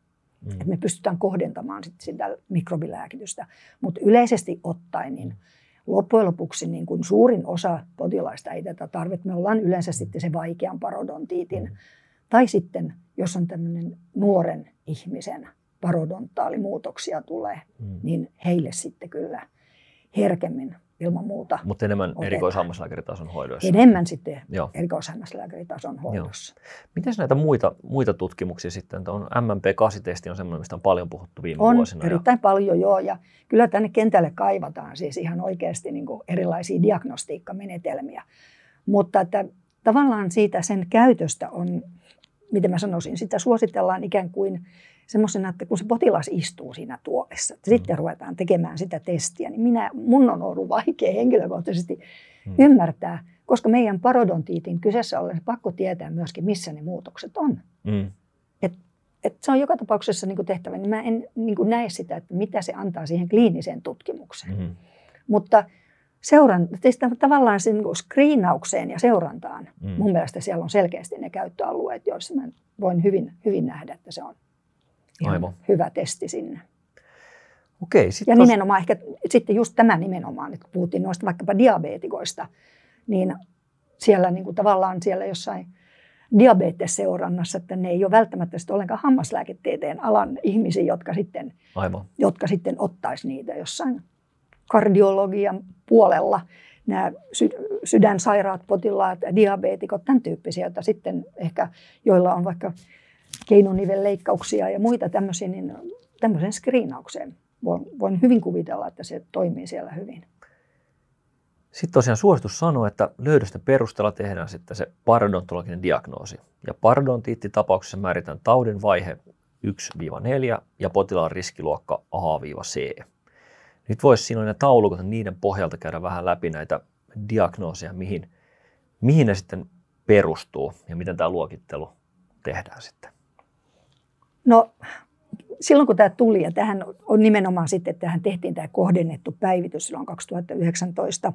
Mm. Että me pystytään kohdentamaan sit sitä mikrobilääkitystä. Mutta yleisesti ottaen, niin loppujen lopuksi niin kun suurin osa potilaista ei tätä tarvitse. Me ollaan yleensä sitten se vaikean parodontiitin mm. Tai sitten, jos on tämmöinen nuoren ihmisen parodontaalimuutoksia tulee, mm. niin heille sitten kyllä herkemmin ilman muuta. Mutta enemmän erikoishammaslääkäritason hoidossa. Enemmän sitten erikoishammaslääkäritason hoidossa. Miten näitä muita, muita tutkimuksia sitten? On MMP-kasitesti on semmoinen, mistä on paljon puhuttu viime on vuosina. On erittäin ja... paljon joo ja kyllä tänne kentälle kaivataan siis ihan oikeasti niin erilaisia diagnostiikkamenetelmiä. Mutta että tavallaan siitä sen käytöstä on miten mä sanoisin, sitä suositellaan ikään kuin semmoisena, että kun se potilas istuu siinä tuolissa, että sitten mm. ruvetaan tekemään sitä testiä, niin minä, mun on ollut vaikea henkilökohtaisesti hmm. ymmärtää, koska meidän parodontiitin kyseessä ollen pakko tietää myöskin, missä ne muutokset on. Hmm. Et, et se on joka tapauksessa niin tehtävä, niin mä en niin näe sitä, että mitä se antaa siihen kliiniseen tutkimukseen. Hmm. Mutta seuran, tavallaan sen screenaukseen ja seurantaan. Mm. Mun mielestä siellä on selkeästi ne käyttöalueet, joissa mä voin hyvin, hyvin nähdä, että se on ihan Aivan. hyvä testi sinne. Okei, sit ja tos... nimenomaan ehkä sitten just tämä nimenomaan, että kun puhuttiin noista vaikkapa diabetikoista, niin siellä niin kuin tavallaan siellä jossain diabetesseurannassa, että ne ei ole välttämättä sitten ollenkaan hammaslääketieteen alan ihmisiä, jotka sitten, Aivan. jotka sitten ottaisi niitä jossain kardiologian puolella nämä sydänsairaat potilaat, diabeetikot, tämän tyyppisiä, joita sitten ehkä, joilla on vaikka keinonivelleikkauksia ja muita tämmöisiä, niin tämmöisen screenaukseen voin, voin hyvin kuvitella, että se toimii siellä hyvin. Sitten tosiaan suositus sanoo, että löydösten perusteella tehdään sitten se parodontologinen diagnoosi. Ja parodontiittitapauksessa määritään taudin vaihe 1-4 ja potilaan riskiluokka A-C. Nyt voisi siinä ne taulukot niiden pohjalta käydä vähän läpi näitä diagnooseja, mihin, mihin ne sitten perustuu ja miten tämä luokittelu tehdään sitten. No silloin kun tämä tuli, ja tähän on nimenomaan sitten, että tähän tehtiin tämä kohdennettu päivitys silloin 2019,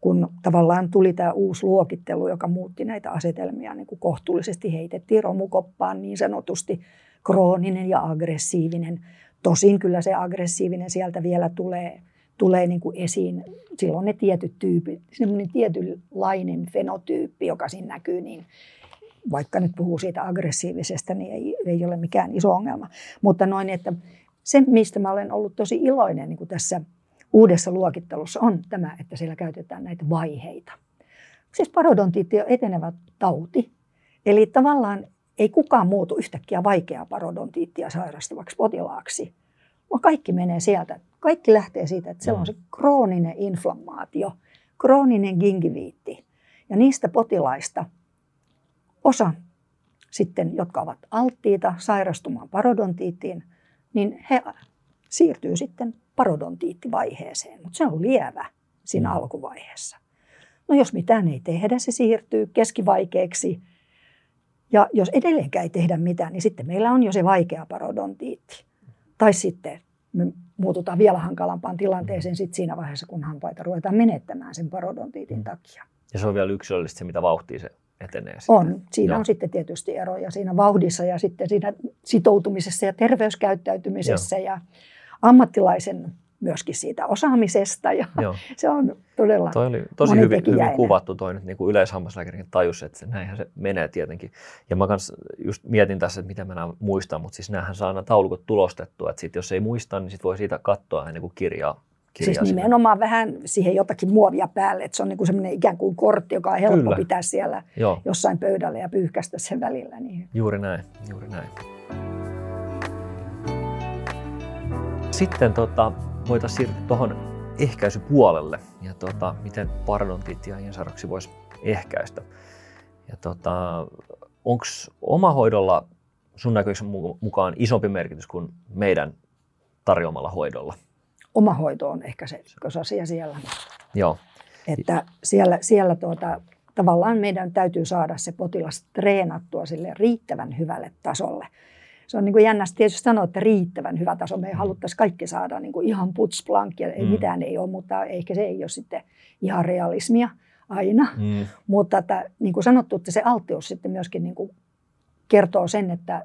kun tavallaan tuli tämä uusi luokittelu, joka muutti näitä asetelmia niin kuin kohtuullisesti, heitettiin romukoppaan niin sanotusti krooninen ja aggressiivinen Tosin kyllä se aggressiivinen sieltä vielä tulee, tulee niin kuin esiin. Silloin ne tietyt tyypit, semmoinen tietynlainen fenotyyppi, joka siinä näkyy, niin vaikka nyt puhuu siitä aggressiivisesta, niin ei, ei ole mikään iso ongelma. Mutta noin, että se, mistä mä olen ollut tosi iloinen niin kuin tässä uudessa luokittelussa, on tämä, että siellä käytetään näitä vaiheita. Siis parodontiitti on etenevä tauti. Eli tavallaan ei kukaan muutu yhtäkkiä vaikeaa parodontiittia sairastavaksi potilaaksi, vaan kaikki menee sieltä. Kaikki lähtee siitä, että siellä on se mm. krooninen inflammaatio, krooninen gingiviitti. Ja niistä potilaista osa sitten, jotka ovat alttiita sairastumaan parodontiittiin, niin he siirtyy sitten parodontiittivaiheeseen, mutta se on lievä siinä mm. alkuvaiheessa. No jos mitään ei tehdä, se siirtyy keskivaikeaksi. Ja jos edelleenkään ei tehdä mitään, niin sitten meillä on jo se vaikea parodontiitti. Tai sitten me muututaan vielä hankalampaan tilanteeseen sit siinä vaiheessa, kun hampaita ruvetaan menettämään sen parodontiitin mm. takia. Ja se on vielä yksilöllisesti se, mitä vauhtia se etenee. Sitten. On. Siinä Joo. on sitten tietysti eroja siinä vauhdissa ja sitten siinä sitoutumisessa ja terveyskäyttäytymisessä Joo. ja ammattilaisen myöskin siitä osaamisesta. Ja Joo. *laughs* se on todella toi oli tosi hyvin, hyvin kuvattu toi nyt niin kuin yleishammaslääkärin tajus, että näinhän se menee tietenkin. Ja mä kans just mietin tässä, että miten mä muistan, mutta siis näähän saa nämä taulukot tulostettua, että sit jos ei muista, niin sit voi siitä katsoa ennen kuin kirjaa Siis nimenomaan vähän siihen jotakin muovia päälle, että se on niin kuin semmoinen ikään kuin kortti, joka on helppo Kyllä. pitää siellä Joo. jossain pöydällä ja pyyhkästä sen välillä. Niin. Juuri näin, juuri näin. Sitten tota, voitaisiin siirtyä tuohon ehkäisypuolelle ja tota, miten parodontiitti ja iensarroksi voisi ehkäistä. Ja tota, onko omahoidolla sun näköisen mukaan isompi merkitys kuin meidän tarjoamalla hoidolla? Omahoito on ehkä se asia siellä. Joo. Että siellä, siellä tuota, tavallaan meidän täytyy saada se potilas treenattua sille riittävän hyvälle tasolle – se on niin kuin jännästi tietysti sanoa, että riittävän hyvä taso. Me ei mm. haluttaisi kaikki saada niin kuin ihan putsplank ja mm. mitään ei ole, mutta ehkä se ei ole sitten ihan realismia aina. Mm. Mutta että, niin kuin sanottu, että se alttius sitten myöskin niin kuin kertoo sen, että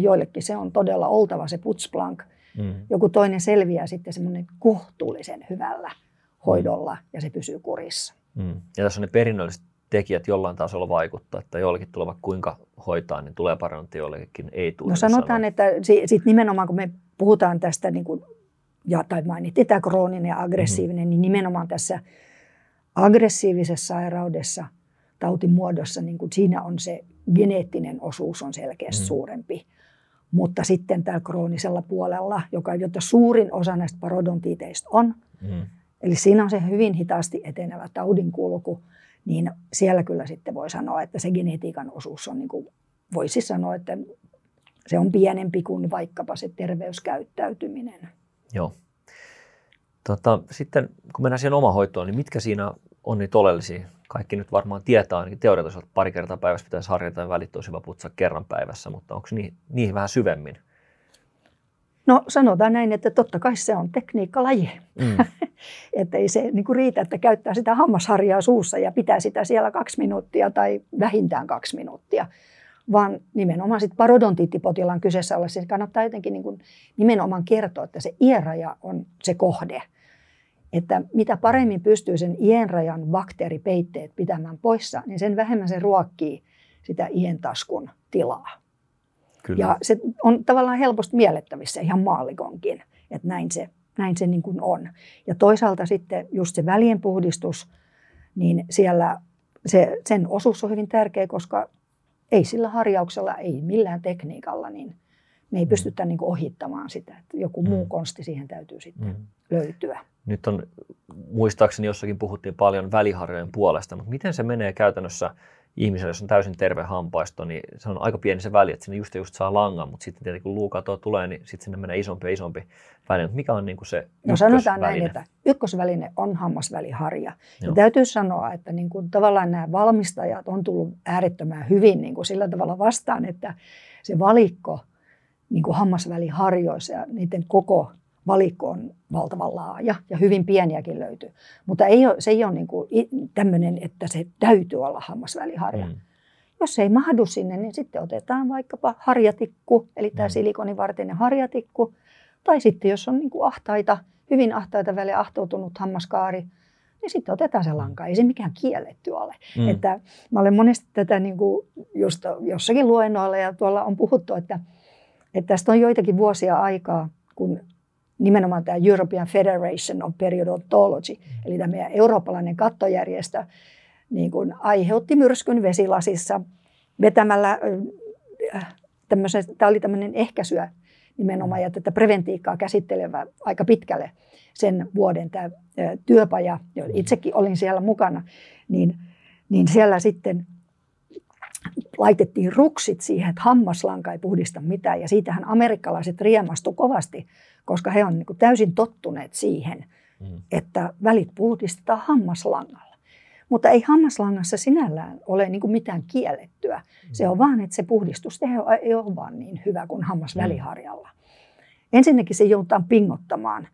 joillekin se on todella oltava se putsplank. Mm. Joku toinen selviää sitten semmoinen kohtuullisen hyvällä hoidolla ja se pysyy kurissa. Mm. Ja tässä on ne perinnölliset tekijät jollain tasolla vaikuttaa, että joillekin tulevat kuinka hoitaa, niin tulee parantaa, joillekin ei tule. No sanotaan, että sit nimenomaan kun me puhutaan tästä, niin kuin, ja, tai mainittiin tämä krooninen ja aggressiivinen, mm-hmm. niin nimenomaan tässä aggressiivisessa sairaudessa, tautimuodossa, niin kuin siinä on se geneettinen osuus on selkeästi mm-hmm. suurempi. Mutta sitten tällä kroonisella puolella, joka jota suurin osa näistä parodontiiteista on, mm. eli siinä on se hyvin hitaasti etenevä taudin kulku, niin siellä kyllä sitten voi sanoa, että se genetiikan osuus on, niin kuin voisi sanoa, että se on pienempi kuin vaikkapa se terveyskäyttäytyminen. Joo. Tota, sitten kun mennään siihen omahoitoon, niin mitkä siinä on niitä oleellisia? Kaikki nyt varmaan tietää, ainakin teoriatossa, että pari kertaa päivässä pitäisi harjata ja välit olisi hyvä putsaa kerran päivässä, mutta onko niihin, niihin vähän syvemmin? No sanotaan näin, että totta kai se on tekniikkalaji. Mm. *laughs* että ei se niin kuin riitä, että käyttää sitä hammasharjaa suussa ja pitää sitä siellä kaksi minuuttia tai vähintään kaksi minuuttia. Vaan nimenomaan sitten parodontiittipotilaan kyseessä olla, siis kannattaa jotenkin niin kuin nimenomaan kertoa, että se ienraja on se kohde. Että mitä paremmin pystyy sen ienrajan bakteeripeitteet pitämään poissa, niin sen vähemmän se ruokkii sitä ientaskun tilaa. Kyllä. Ja se on tavallaan helposti miellettävissä ihan maalikonkin, että näin se, näin se niin kuin on. Ja toisaalta sitten just se välienpuhdistus, niin siellä se, sen osuus on hyvin tärkeä, koska ei sillä harjauksella, ei millään tekniikalla, niin me ei mm. pystytä niin kuin ohittamaan sitä. Että joku mm. muu konsti siihen täytyy sitten mm. löytyä. Nyt on, muistaakseni jossakin puhuttiin paljon väliharjojen puolesta, mutta miten se menee käytännössä ihmisellä, jos on täysin terve hampaisto, niin se on aika pieni se väli, että sinne just just saa langan, mutta sitten tietenkin kun luukatoa tulee, niin sitten sinne menee isompi ja isompi väline. Mikä on niin kuin se No sanotaan näin, että ykkösväline on hammasväliharja. Ja täytyy sanoa, että niin kuin tavallaan nämä valmistajat on tullut äärettömän hyvin niin kuin sillä tavalla vastaan, että se valikko niin kuin hammasväliharjoissa ja niiden koko valikko on valtavan laaja ja hyvin pieniäkin löytyy. Mutta ei ole, se ei ole niin kuin tämmöinen, että se täytyy olla hammasväliharja. Mm. Jos se ei mahdu sinne, niin sitten otetaan vaikkapa harjatikku, eli tämä mm. silikonivartinen harjatikku. Tai sitten jos on niin kuin ahtaita, hyvin ahtaita väliä ahtoutunut hammaskaari, niin sitten otetaan se lanka. Ei se mikään kielletty ole. Mm. Että mä olen monesti tätä niin kuin just jossakin luennoilla ja tuolla on puhuttu, että, että tästä on joitakin vuosia aikaa, kun nimenomaan tämä European Federation of Periodontology, eli tämä meidän eurooppalainen kattojärjestö, niin kuin aiheutti myrskyn vesilasissa vetämällä tämmöisen, tämä oli tämmöinen ehkäisyä nimenomaan ja tätä preventiikkaa käsittelevä aika pitkälle sen vuoden tämä työpaja, itsekin olin siellä mukana, niin, niin siellä sitten laitettiin ruksit siihen, että hammaslanka ei puhdista mitään. Ja siitähän amerikkalaiset riemastu kovasti, koska he on niin kuin täysin tottuneet siihen, mm. että välit puhdistetaan hammaslangalla. Mutta ei hammaslangassa sinällään ole niin kuin mitään kiellettyä. Mm. Se on vaan, että se puhdistusteho ei ole vaan niin hyvä kuin hammasväliharjalla. Mm. Ensinnäkin se joudutaan pingottamaan,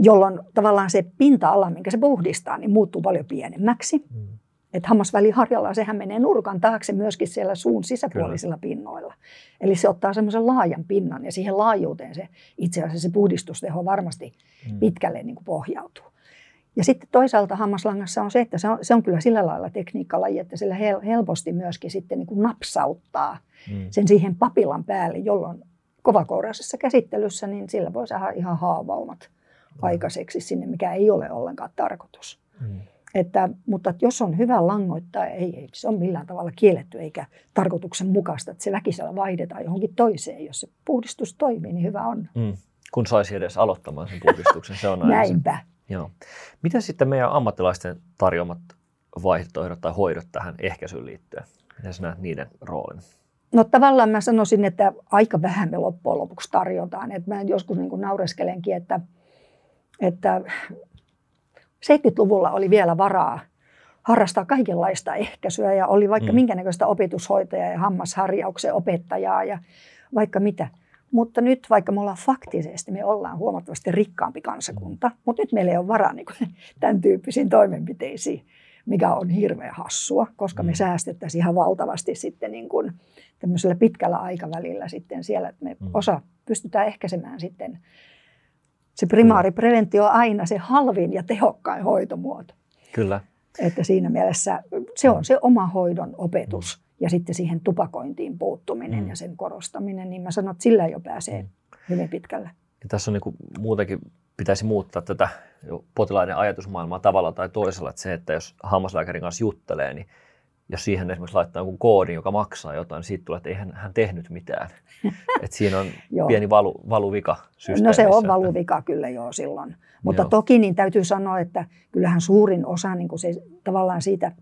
jolloin tavallaan se pinta-ala, minkä se puhdistaa, niin muuttuu paljon pienemmäksi. Mm. Että hammasväliharjalla sehän menee nurkan taakse myöskin siellä suun sisäpuolisilla Kyllä. pinnoilla. Eli se ottaa semmoisen laajan pinnan ja siihen laajuuteen se itse asiassa se puhdistusteho varmasti mm. pitkälle niin kuin pohjautuu. Ja sitten toisaalta hammaslangassa on se, että se on, se on kyllä sillä lailla tekniikkalaji, että sillä hel, helposti myöskin sitten niin kuin napsauttaa mm. sen siihen papilan päälle, jolloin kovakouraisessa käsittelyssä niin sillä voi saada ihan haavaumat mm. aikaiseksi sinne, mikä ei ole ollenkaan tarkoitus. Mm. Että, mutta jos on hyvä langoittaa, ei, ei se on millään tavalla kielletty eikä tarkoituksenmukaista, että se väkisellä vaihdetaan johonkin toiseen. Jos se puhdistus toimii, niin hyvä on. Mm. Kun saisi edes aloittamaan sen puhdistuksen, se on aina Näinpä. Se. Joo. Miten sitten meidän ammattilaisten tarjoamat vaihtoehdot tai hoidot tähän ehkäisyyn liittyen? Miten sinä näet niiden roolin? No tavallaan mä sanoisin, että aika vähän me loppujen lopuksi tarjotaan. Että mä joskus niin naureskelenkin, että, että 70-luvulla oli vielä varaa harrastaa kaikenlaista ehkäisyä ja oli vaikka mm. minkä näköistä opetushoitajaa ja hammasharjauksen opettajaa ja vaikka mitä. Mutta nyt, vaikka me ollaan faktisesti, me ollaan huomattavasti rikkaampi kansakunta, mm. mutta nyt meillä ei ole varaa niin kuin, *laughs* tämän tyyppisiin toimenpiteisiin, mikä on hirveän hassua, koska me mm. säästettäisiin ihan valtavasti sitten niin kuin tämmöisellä pitkällä aikavälillä sitten siellä, että me mm. osa pystytään ehkäisemään sitten se primaaripreventio on aina se halvin ja tehokkain hoitomuoto. Kyllä. Että siinä mielessä se on se oma hoidon opetus mm. ja sitten siihen tupakointiin puuttuminen mm. ja sen korostaminen, niin mä sanon, että sillä jo pääsee mm. hyvin pitkälle. Ja tässä on niin kuin muutenkin pitäisi muuttaa tätä potilaiden ajatusmaailmaa tavalla tai toisella, että se, että jos hammaslääkärin kanssa juttelee, niin jos siihen esimerkiksi laittaa jonkun koodin, joka maksaa jotain, niin siitä tulee, että ei hän, hän tehnyt mitään. *laughs* että siinä on pieni valu, valuvika No se on valuvika kyllä jo silloin. Mutta joo. toki niin täytyy sanoa, että kyllähän suurin osa niin kuin se, tavallaan siitä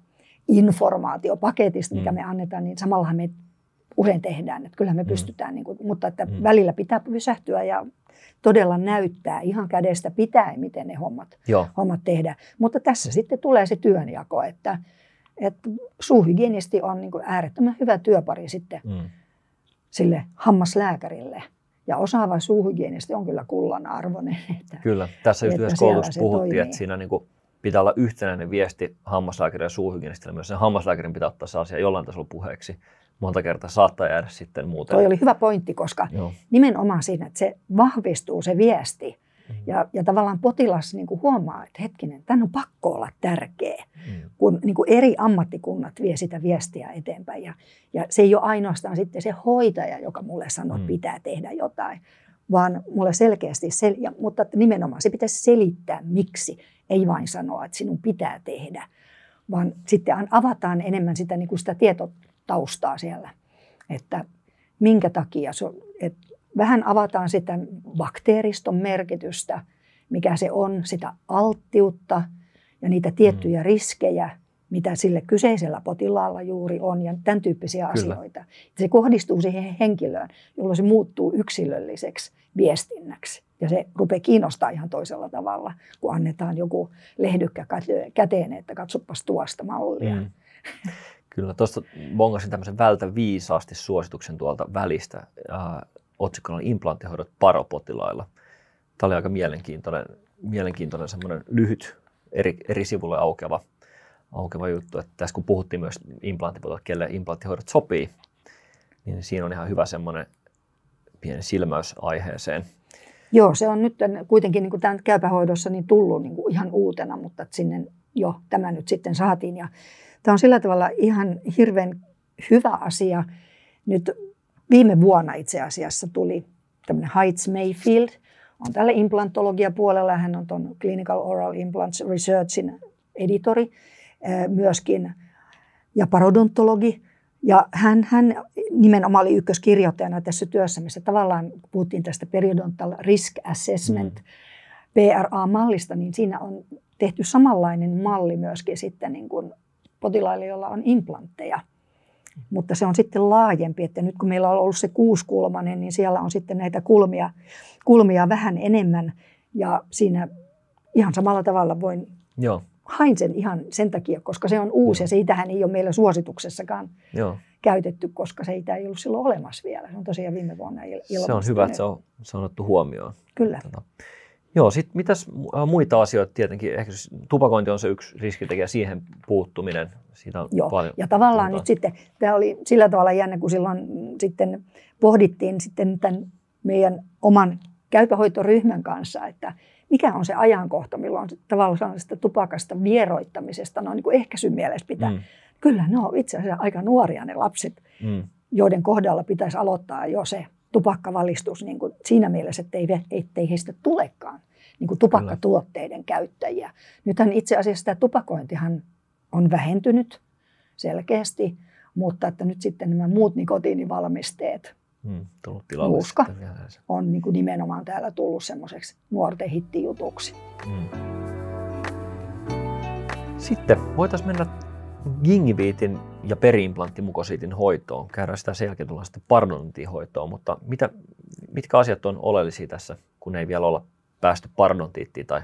informaatiopaketista, mikä mm. me annetaan, niin samallahan me usein tehdään. Että kyllähän me mm. pystytään, niin kuin, mutta että mm. välillä pitää pysähtyä ja todella näyttää ihan kädestä pitäen, miten ne hommat, hommat tehdään. Mutta tässä sitten tulee se työnjako, että että suuhygienisti on niin kuin äärettömän hyvä työpari sitten mm. sille hammaslääkärille. Ja osaava suuhygienisti on kyllä kullan arvoinen. *laughs* Että, kyllä, tässä just yhdessä koulutuksessa puhuttiin, toimii. että siinä niin kuin pitää olla yhtenäinen viesti hammaslääkärin ja suuhygienistille. Myös sen hammaslääkärin pitää ottaa se asia jollain tasolla puheeksi. Monta kertaa saattaa jäädä sitten muuten. Toi oli hyvä pointti, koska Joo. nimenomaan siinä, että se vahvistuu se viesti. Ja, ja tavallaan potilas niin kuin huomaa, että hetkinen, tämän on pakko olla tärkeä, mm. kun niin kuin eri ammattikunnat vie sitä viestiä eteenpäin. Ja, ja se ei ole ainoastaan sitten se hoitaja, joka mulle sanoo, että mm. pitää tehdä jotain, vaan mulle selkeästi, sel- ja, mutta nimenomaan se pitäisi selittää, miksi, ei vain sanoa, että sinun pitää tehdä, vaan sitten avataan enemmän sitä, niin kuin sitä tietotaustaa siellä, että minkä takia, että vähän avataan sitä bakteeriston merkitystä, mikä se on, sitä alttiutta ja niitä tiettyjä mm. riskejä, mitä sille kyseisellä potilaalla juuri on ja tämän tyyppisiä Kyllä. asioita. Se kohdistuu siihen henkilöön, jolloin se muuttuu yksilölliseksi viestinnäksi. Ja se rupeaa kiinnostaa ihan toisella tavalla, kun annetaan joku lehdykkä käteen, että katsopas tuosta mallia. Mm. Kyllä, tuosta bongasin tämmöisen vältä viisaasti suosituksen tuolta välistä otsikkona on implanttihoidot paropotilailla. Tämä oli aika mielenkiintoinen, mielenkiintoinen semmoinen lyhyt eri, eri sivulle aukeava, aukeava juttu. Että tässä kun puhuttiin myös implanttipotilailla, kelle implanttihoidot sopii, niin siinä on ihan hyvä semmoinen pieni silmäys aiheeseen. Joo, se on nyt kuitenkin niin tämän käypähoidossa niin tullut niin kuin ihan uutena, mutta sinne jo tämä nyt sitten saatiin. Ja tämä on sillä tavalla ihan hirveän hyvä asia. Nyt Viime vuonna itse asiassa tuli tämmöinen Heights Mayfield, on tällä implantologia puolella, hän on tuon Clinical Oral Implants Researchin editori. myöskin ja parodontologi. Ja hän, hän nimenomaan oli ykköskirjoittajana tässä työssä, missä tavallaan puhuttiin tästä periodontal risk assessment, mm. PRA-mallista, niin siinä on tehty samanlainen malli myöskin sitten niin kuin potilaille, joilla on implantteja. Mutta se on sitten laajempi, että nyt kun meillä on ollut se kuuskulmanen, niin siellä on sitten näitä kulmia, kulmia vähän enemmän. Ja siinä ihan samalla tavalla voin, Joo. hain sen ihan sen takia, koska se on uusi Joo. ja siitähän ei ole meillä suosituksessakaan Joo. käytetty, koska se ei ollut silloin olemassa vielä. Se on tosiaan viime vuonna ilmastunut. Se on hyvä, että se on, se on otettu huomioon. Kyllä. Tota, Joo, sitten mitäs muita asioita tietenkin, ehkä siis tupakointi on se yksi riskitekijä, siihen puuttuminen. Siitä on Joo, paljon ja tavallaan puhutaan. nyt sitten, tämä oli sillä tavalla jännä, kun silloin sitten pohdittiin sitten tämän meidän oman käypähoitoryhmän kanssa, että mikä on se ajankohta, milloin tavallaan sitä tupakasta vieroittamisesta, no niin kuin ehkäisyn mielessä pitää. Mm. Kyllä ne on itse asiassa aika nuoria ne lapset, mm. joiden kohdalla pitäisi aloittaa jo se tupakkavalistus niin kuin siinä mielessä, että ei, ettei heistä tulekaan niin kuin tupakkatuotteiden Kyllä. käyttäjiä. Nythän itse asiassa tämä tupakointihan on vähentynyt selkeästi, mutta että nyt sitten nämä muut nikotiinivalmisteet, hmm, nuuska, on niin kuin nimenomaan täällä tullut semmoiseksi nuorten hittijutuksi. Hmm. Sitten voitaisiin mennä gingiviitin ja periimplanttimukosiitin hoitoon. Käydään sitä sen jälkeen tullaan sitten parodontihoitoon, mutta mitä, mitkä asiat on oleellisia tässä, kun ei vielä olla päästy parodontiittiin tai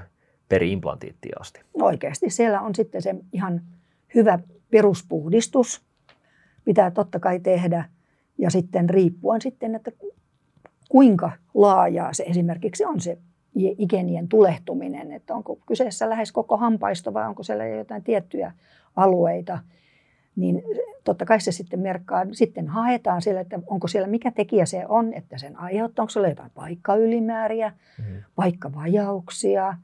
periimplantiittiin asti? No oikeasti siellä on sitten se ihan hyvä peruspuhdistus, pitää totta kai tehdä, ja sitten riippuen sitten, että kuinka laajaa se esimerkiksi on se ikenien tulehtuminen, että onko kyseessä lähes koko hampaisto vai onko siellä jotain tiettyjä alueita, niin totta kai se sitten merkkaa, sitten haetaan siellä, että onko siellä, mikä tekijä se on, että sen aiheuttaa, onko siellä jotain paikkaylimääriä, mm. paikkavajauksia,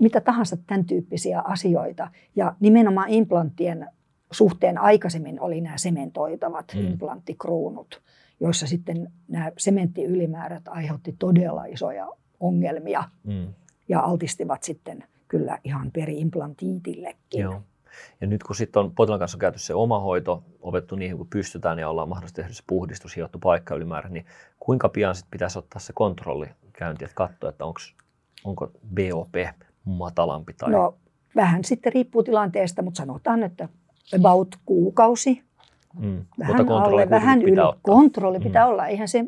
mitä tahansa tämän tyyppisiä asioita. Ja nimenomaan implanttien suhteen aikaisemmin oli nämä sementoitavat mm. implanttikruunut, joissa sitten nämä sementtiylimäärät aiheutti todella isoja ongelmia mm. ja altistivat sitten kyllä ihan periimplantiitillekin. Joo. Ja nyt kun sitten on potilaan kanssa käyty se oma hoito, opetettu niihin kun pystytään ja ollaan mahdollisesti tehdä se puhdistus, hiottu paikka ylimäärä, niin kuinka pian sitten pitäisi ottaa se kontrolli käynti, että katsoa, että onks, onko BOP matalampi? Tai... No vähän sitten riippuu tilanteesta, mutta sanotaan, että about kuukausi. Mm. Vähän mutta alle, vähän yli. Ottaa. Kontrolli mm. pitää olla. Eihän, se,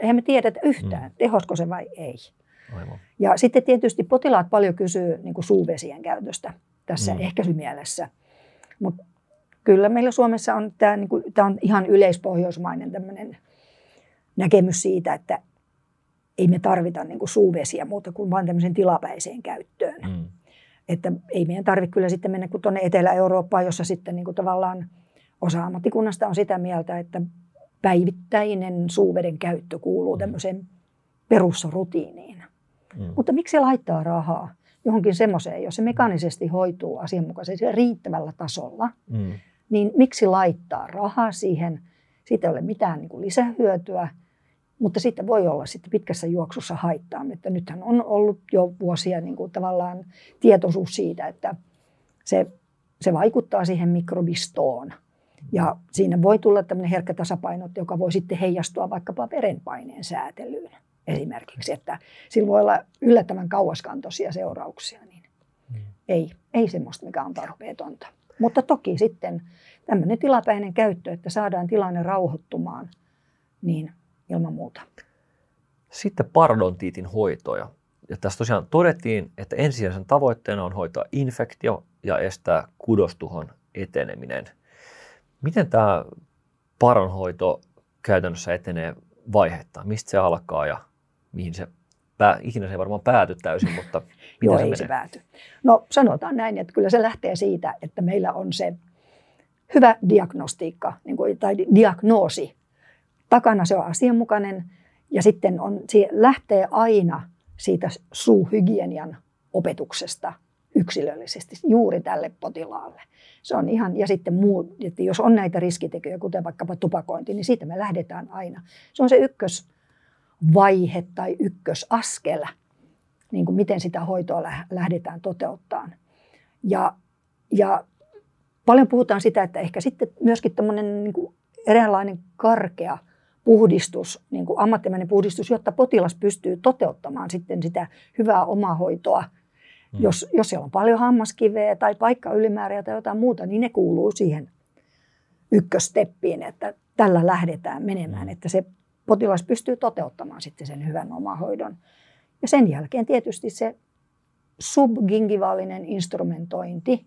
eihän me tiedetä yhtään, mm. tehosko se vai ei. Aivan. Ja sitten tietysti potilaat paljon kysyy niin kuin suuvesien käytöstä tässä mm. ehkäisymielessä. Mutta kyllä meillä Suomessa on tämä, niin kuin, tämä on ihan yleispohjoismainen tämmöinen näkemys siitä, että ei me tarvita niin kuin suuvesiä muuta kuin vain tämmöisen tilapäiseen käyttöön. Mm. Että ei meidän tarvitse kyllä sitten mennä kuin tuonne Etelä-Eurooppaan, jossa sitten niin kuin tavallaan osa ammattikunnasta on sitä mieltä, että päivittäinen suuveden käyttö kuuluu mm. tämmöiseen perusrutiiniin. Mm. Mutta miksi laittaa rahaa johonkin semmoiseen, jos se mekaanisesti hoituu asianmukaisesti riittävällä tasolla, mm. niin miksi laittaa rahaa siihen? Siitä ei ole mitään niin kuin lisähyötyä, mutta sitten voi olla sitten pitkässä juoksussa haittaa. Että nythän on ollut jo vuosia niin kuin tavallaan tietoisuus siitä, että se, se vaikuttaa siihen mikrobistoon. Ja siinä voi tulla tämmöinen herkkä tasapaino, joka voi sitten heijastua vaikkapa verenpaineen säätelyyn esimerkiksi, että sillä voi olla yllättävän kauaskantoisia seurauksia, niin mm. ei, ei semmoista, mikä on tarpeetonta. Mutta toki sitten tämmöinen tilapäinen käyttö, että saadaan tilanne rauhoittumaan, niin ilman muuta. Sitten parodontiitin hoitoja. Ja tässä tosiaan todettiin, että ensisijaisen tavoitteena on hoitaa infektio ja estää kudostuhon eteneminen. Miten tämä paronhoito käytännössä etenee vaiheittain? Mistä se alkaa ja mihin se pää, ikinä se ei varmaan pääty täysin, mutta miten *laughs* Joo, se ei menee? se pääty. No sanotaan näin, että kyllä se lähtee siitä, että meillä on se hyvä diagnostiikka niin kuin, tai diagnoosi. Takana se on asianmukainen ja sitten on, se lähtee aina siitä suuhygienian opetuksesta yksilöllisesti juuri tälle potilaalle. Se on ihan, ja sitten muu, että jos on näitä riskitekijöitä, kuten vaikkapa tupakointi, niin siitä me lähdetään aina. Se on se ykkös, vaihe tai ykkösaskel, niin kuin miten sitä hoitoa lähdetään toteuttamaan. Ja ja paljon puhutaan sitä, että ehkä sitten myöskin tämmöinen niin kuin eräänlainen karkea puhdistus, niin kuin ammattimainen puhdistus, jotta potilas pystyy toteuttamaan sitten sitä hyvää omahoitoa. Mm. Jos, jos siellä on paljon hammaskiveä tai paikka ylimääriä tai jotain muuta, niin ne kuuluu siihen ykkösteppiin, että tällä lähdetään menemään, mm. että se potilas pystyy toteuttamaan sitten sen hyvän omahoidon. Ja sen jälkeen tietysti se subgingivaalinen instrumentointi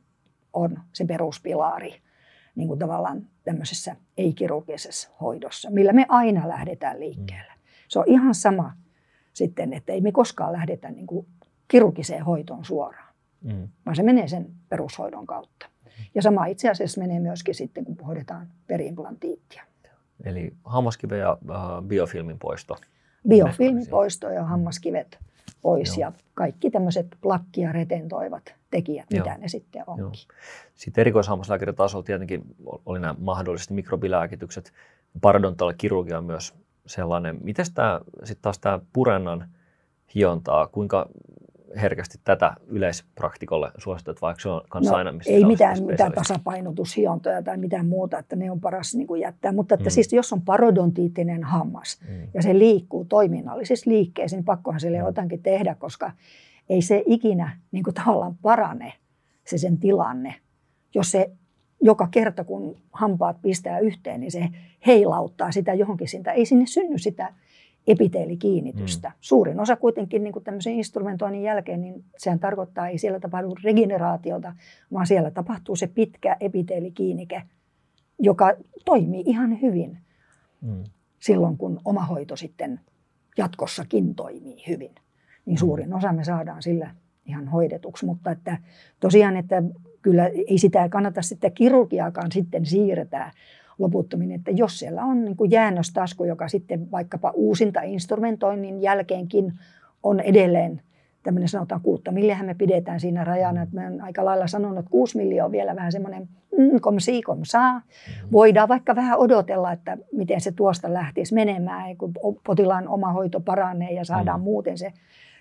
on se peruspilari niin kuin tavallaan tämmöisessä ei-kirurgisessa hoidossa, millä me aina lähdetään liikkeelle. Mm. Se on ihan sama sitten, että ei me koskaan lähdetä niin kuin kirurgiseen hoitoon suoraan, mm. vaan se menee sen perushoidon kautta. Ja sama itse asiassa menee myöskin sitten, kun hoidetaan perimplantiittia. Eli hammaskive ja äh, biofilmin poisto. Biofilmin poisto ja hammaskivet pois Joo. ja kaikki tämmöiset lakkia retentoivat tekijät, Joo. mitä ne sitten onkin. Joo. Sitten erikoishammaslääkäritasolla tietenkin oli nämä mahdollisesti mikrobilääkitykset. Parodontaali-kirurgia on myös sellainen. Miten tämä sitten taas tämä purennan hiontaa, kuinka herkästi tätä yleispraktikolle suositat, vaikka se on kanssa no, aina, missä Ei mitään, mitään tasapainotushiontoja tai mitään muuta, että ne on paras niin kuin jättää. Mutta että mm. siis jos on parodontiittinen hammas mm. ja se liikkuu toiminnallisissa liikkeisiin, niin pakkohan sille mm. jotakin tehdä, koska ei se ikinä niin kuin tavallaan parane se sen tilanne, jos se joka kerta kun hampaat pistää yhteen, niin se heilauttaa sitä johonkin siitä. Ei sinne synny sitä epiteelikiinnitystä. Mm. Suurin osa kuitenkin niin kuin tämmöisen instrumentoinnin jälkeen, niin sehän tarkoittaa, ei siellä tapahdu regeneraatiota, vaan siellä tapahtuu se pitkä epiteelikiinnike, joka toimii ihan hyvin mm. silloin, kun oma hoito sitten jatkossakin toimii hyvin. Niin mm. suurin osa me saadaan sillä ihan hoidetuksi, mutta että tosiaan, että kyllä ei sitä kannata sitten kirurgiaakaan sitten siirtää loputtomiin, että jos siellä on niin kuin jäännöstasku, joka sitten vaikkapa uusinta instrumentoinnin jälkeenkin on edelleen tämmöinen sanotaan kuutta milliä me pidetään siinä rajana, että mä olen aika lailla sanonut, että kuusi milliä on vielä vähän semmoinen mm, komsi, komsaa. Voidaan vaikka vähän odotella, että miten se tuosta lähtisi menemään, kun potilaan oma hoito paranee ja saadaan mm. muuten se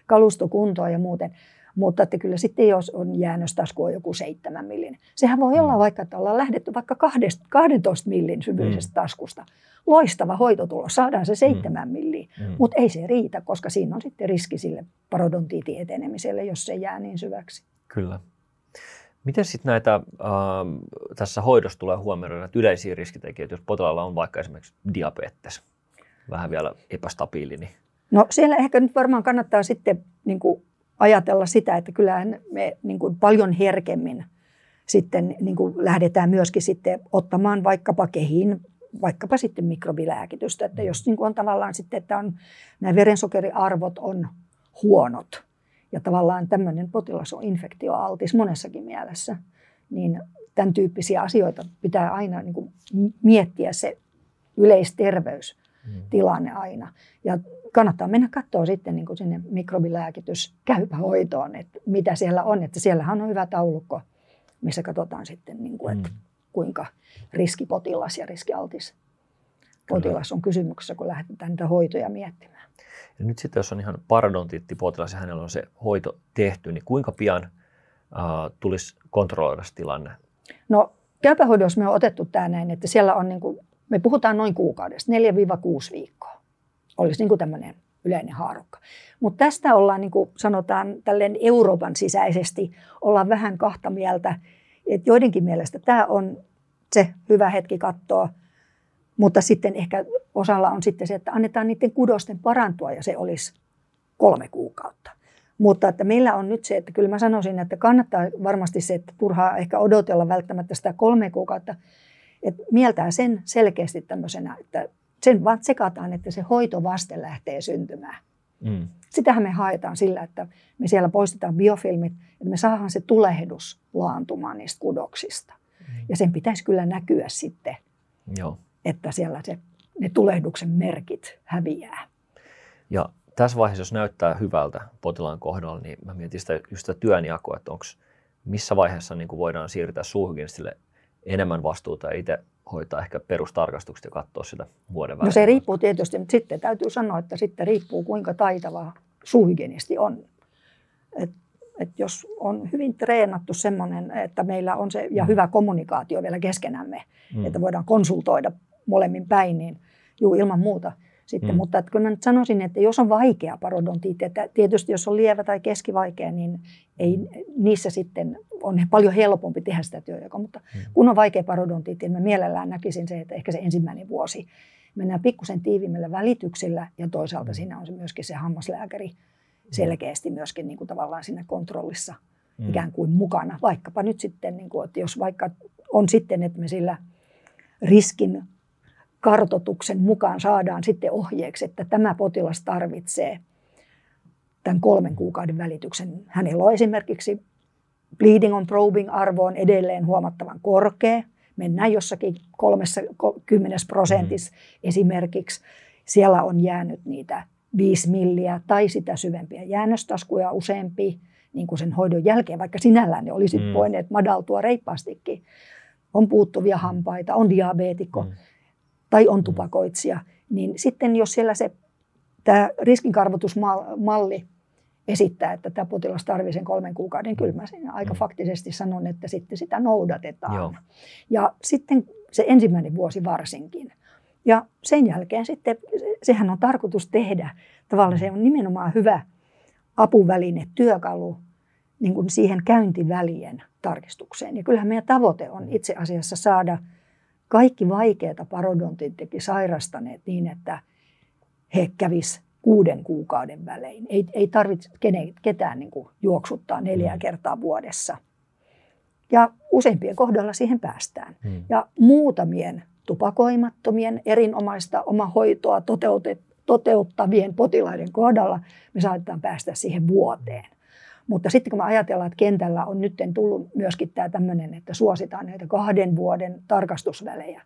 kalusto kuntoon ja muuten. Mutta että kyllä sitten jos on jäännöstasku on joku 7 millin. Sehän voi olla mm. vaikka, että ollaan lähdetty vaikka 12 millin syvyydestä mm. taskusta. Loistava hoitotulos, saadaan se 7 mm. milliä, mm. mutta ei se riitä, koska siinä on sitten riski sille parodontiitin etenemiselle, jos se jää niin syväksi. Kyllä. Miten sitten näitä, äh, tässä hoidossa tulee huomioida näitä yleisiä riskitekijöitä, jos potilaalla on vaikka esimerkiksi diabetes, vähän vielä epästabiili? Niin... No siellä ehkä nyt varmaan kannattaa sitten niin kuin ajatella sitä, että kyllähän me niin kuin paljon herkemmin sitten niin kuin lähdetään myöskin sitten ottamaan vaikkapa kehiin, vaikkapa sitten mikrobilääkitystä. Että jos niin kuin on tavallaan sitten, että on, nämä verensokeriarvot on huonot ja tavallaan tämmöinen potilas on infektioaltis monessakin mielessä, niin tämän tyyppisiä asioita pitää aina niin kuin miettiä se yleisterveys Mm. tilanne aina. Ja kannattaa mennä katsoa sitten niin kuin sinne mikrobilääkitys käypähoitoon, että mitä siellä on. Että siellähän on hyvä taulukko, missä katsotaan sitten, niin kuin, että mm. kuinka riskipotilas ja riskialtis potilas on kysymyksessä, kun lähdetään niitä hoitoja miettimään. Ja nyt sitten, jos on ihan parodontiittipotilas ja hänellä on se hoito tehty, niin kuinka pian uh, tulisi kontrolloida tilanne? No käypähoidossa me on otettu tämä näin, että siellä on niin kuin me puhutaan noin kuukaudesta, 4-6 viikkoa. Olisi niin kuin tämmöinen yleinen haarukka. Mutta tästä ollaan, niin kuin sanotaan tälleen Euroopan sisäisesti, ollaan vähän kahta mieltä. Että joidenkin mielestä tämä on se hyvä hetki katsoa, mutta sitten ehkä osalla on sitten se, että annetaan niiden kudosten parantua ja se olisi kolme kuukautta. Mutta että meillä on nyt se, että kyllä mä sanoisin, että kannattaa varmasti se, että turhaa ehkä odotella välttämättä sitä kolme kuukautta, että mieltää sen selkeästi tämmöisenä, että sen vaan tsekataan, että se hoitovaste lähtee syntymään. Mm. Sitähän me haetaan sillä, että me siellä poistetaan biofilmit, että me saadaan se tulehdus laantumaan niistä kudoksista. Mm. Ja sen pitäisi kyllä näkyä sitten, Joo. että siellä se, ne tulehduksen merkit häviää. Ja tässä vaiheessa, jos näyttää hyvältä potilaan kohdalla, niin mä mietin sitä, just sitä työnjakoa, että onko missä vaiheessa niin voidaan siirtää suuhygienistille enemmän vastuuta ja itse hoitaa ehkä perustarkastukset ja katsoa sitä vuoden välillä. No se riippuu tietysti, mutta sitten täytyy sanoa, että sitten riippuu kuinka taitava suuhygienisti on. Et että jos on hyvin treenattu semmoinen, että meillä on se ja hyvä kommunikaatio vielä keskenämme, mm. että voidaan konsultoida molemmin päin, niin juu, ilman muuta sitten. Mm. Mutta että kyllä mä nyt sanoisin, että jos on vaikea parodontiitti, että tietysti jos on lievä tai keskivaikea, niin ei, niissä sitten on paljon helpompi tehdä sitä työjakoa. Mutta mm. kun on vaikea parodontiitti, niin mä mielellään näkisin se, että ehkä se ensimmäinen vuosi mennään pikkusen tiivimmillä välityksillä ja toisaalta mm. siinä on se myöskin se hammaslääkäri selkeästi myöskin niin kuin tavallaan siinä kontrollissa mm. ikään kuin mukana. Vaikkapa nyt sitten, niin kuin, että jos vaikka on sitten, että me sillä riskin kartotuksen mukaan saadaan sitten ohjeeksi, että tämä potilas tarvitsee tämän kolmen kuukauden välityksen. Hänellä on esimerkiksi bleeding on probing arvo on edelleen huomattavan korkea. Mennään jossakin 30 prosentissa mm. esimerkiksi. Siellä on jäänyt niitä 5 milliä tai sitä syvempiä jäännöstaskuja useampi niin kuin sen hoidon jälkeen, vaikka sinällään ne olisi mm. voineet madaltua reippaastikin. On puuttuvia hampaita, on diabeetikko mm. Tai on mm. tupakoitsija. Niin sitten jos siellä se tämä riskinkarvotusmalli esittää, että tämä potilas tarvitsee sen kolmen kuukauden, kyllä mä siinä aika mm. faktisesti sanon, että sitten sitä noudatetaan. Joo. Ja sitten se ensimmäinen vuosi varsinkin – ja sen jälkeen sitten, sehän on tarkoitus tehdä, tavallaan se on nimenomaan hyvä apuväline, työkalu niin kuin siihen käyntivälien tarkistukseen. Ja kyllähän meidän tavoite on itse asiassa saada kaikki vaikeita parodontiittakin sairastaneet niin, että he kävis kuuden kuukauden välein. Ei, ei tarvitse ketään niin kuin juoksuttaa neljä mm. kertaa vuodessa. Ja useimpien kohdalla siihen päästään. Hmm. Ja muutamien tupakoimattomien erinomaista omahoitoa toteuttavien potilaiden kohdalla me saatetaan päästä siihen vuoteen. Mutta sitten kun me ajatellaan, että kentällä on nyt tullut myöskin tämä tämmöinen, että suositaan näitä kahden vuoden tarkastusvälejä,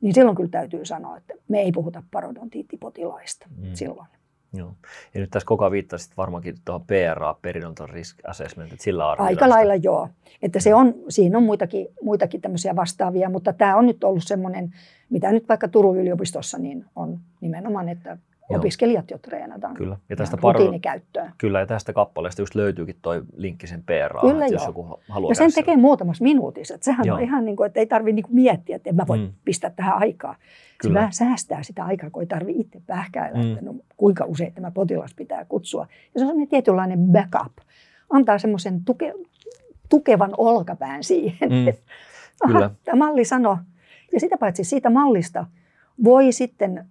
niin silloin kyllä täytyy sanoa, että me ei puhuta parodontiittipotilaista mm. silloin. Joo. Ja nyt tässä koko ajan viittasit varmaankin tuohon PRA, Periodontal Risk Assessment, että sillä arvioidaan Aika lailla joo. Että se on, siinä on muitakin, muitakin tämmöisiä vastaavia, mutta tämä on nyt ollut semmoinen, mitä nyt vaikka Turun yliopistossa, niin on nimenomaan, että Joo. opiskelijat jo treenataan Kyllä. Ja tästä rutiinikäyttöön. Kyllä, ja tästä kappaleesta just löytyykin tuo linkki sen PRA, Kyllä jos joku haluaa Ja sen tekee muutamassa minuutissa. Että sehän Joo. on ihan niin kuin, että ei tarvitse niin miettiä, että en mä voi mm. pistää tähän aikaa. Se vähän säästää sitä aikaa, kun ei tarvitse itse pähkäillä, mm. että no, kuinka usein tämä potilas pitää kutsua. Ja se on semmoinen tietynlainen backup. Antaa semmoisen tuke, tukevan olkapään siihen. Mm. Aha, tämä malli sanoo. Ja sitä paitsi siitä mallista voi sitten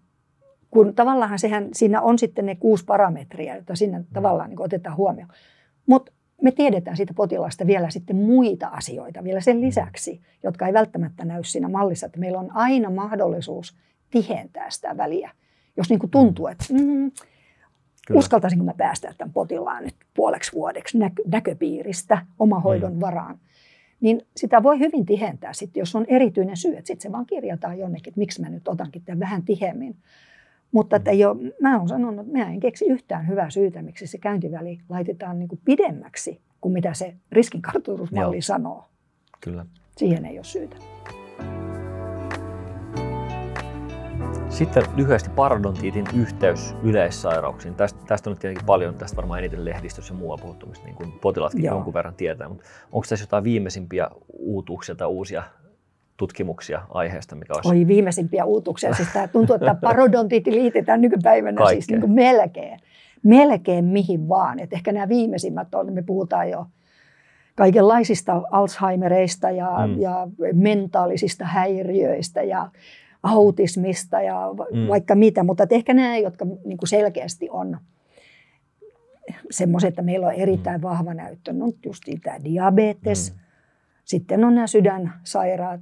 kun tavallaan sehän, siinä on sitten ne kuusi parametria, joita sinne mm. tavallaan niin otetaan huomioon. Mutta me tiedetään siitä potilaasta vielä sitten muita asioita vielä sen mm. lisäksi, jotka ei välttämättä näy siinä mallissa, että meillä on aina mahdollisuus tihentää sitä väliä. Jos niin kuin tuntuu, mm. että mm, uskaltaisinko mä päästää tämän potilaan nyt puoleksi vuodeksi näkö, näköpiiristä omahoidon mm. varaan, niin sitä voi hyvin tihentää sitten, jos on erityinen syy, että sitten se vaan kirjataan jonnekin, että miksi mä nyt otankin tämän vähän tihemmin. Mutta että jo, mä olen sanonut, että mä en keksi yhtään hyvää syytä, miksi se käyntiväli laitetaan niin kuin pidemmäksi kuin mitä se riskinkartoitusmalli sanoo. Kyllä. Siihen ei ole syytä. Sitten lyhyesti parodontiitin yhteys yleissairauksiin. Tästä, tästä on nyt tietenkin paljon, tästä varmaan eniten lehdistössä ja muualla puhuttu, niin kuin potilaatkin Joo. jonkun verran tietää. Mutta onko tässä jotain viimeisimpiä uutuuksia tai uusia tutkimuksia aiheesta, mikä olisi... Oi viimeisimpiä uutuksia. Siis tämä tuntuu, että parodontiitti liitetään nykypäivänä Kaikkeen. siis niin kuin melkein. Melkein mihin vaan. Et ehkä nämä viimeisimmät on, me puhutaan jo kaikenlaisista Alzheimereista ja, mm. ja mentaalisista häiriöistä ja autismista ja mm. vaikka mitä. Mutta ehkä nämä, jotka niin kuin selkeästi on semmoiset, että meillä on erittäin mm. vahva näyttö, on just tämä diabetes, mm. Sitten on nämä sydänsairaat,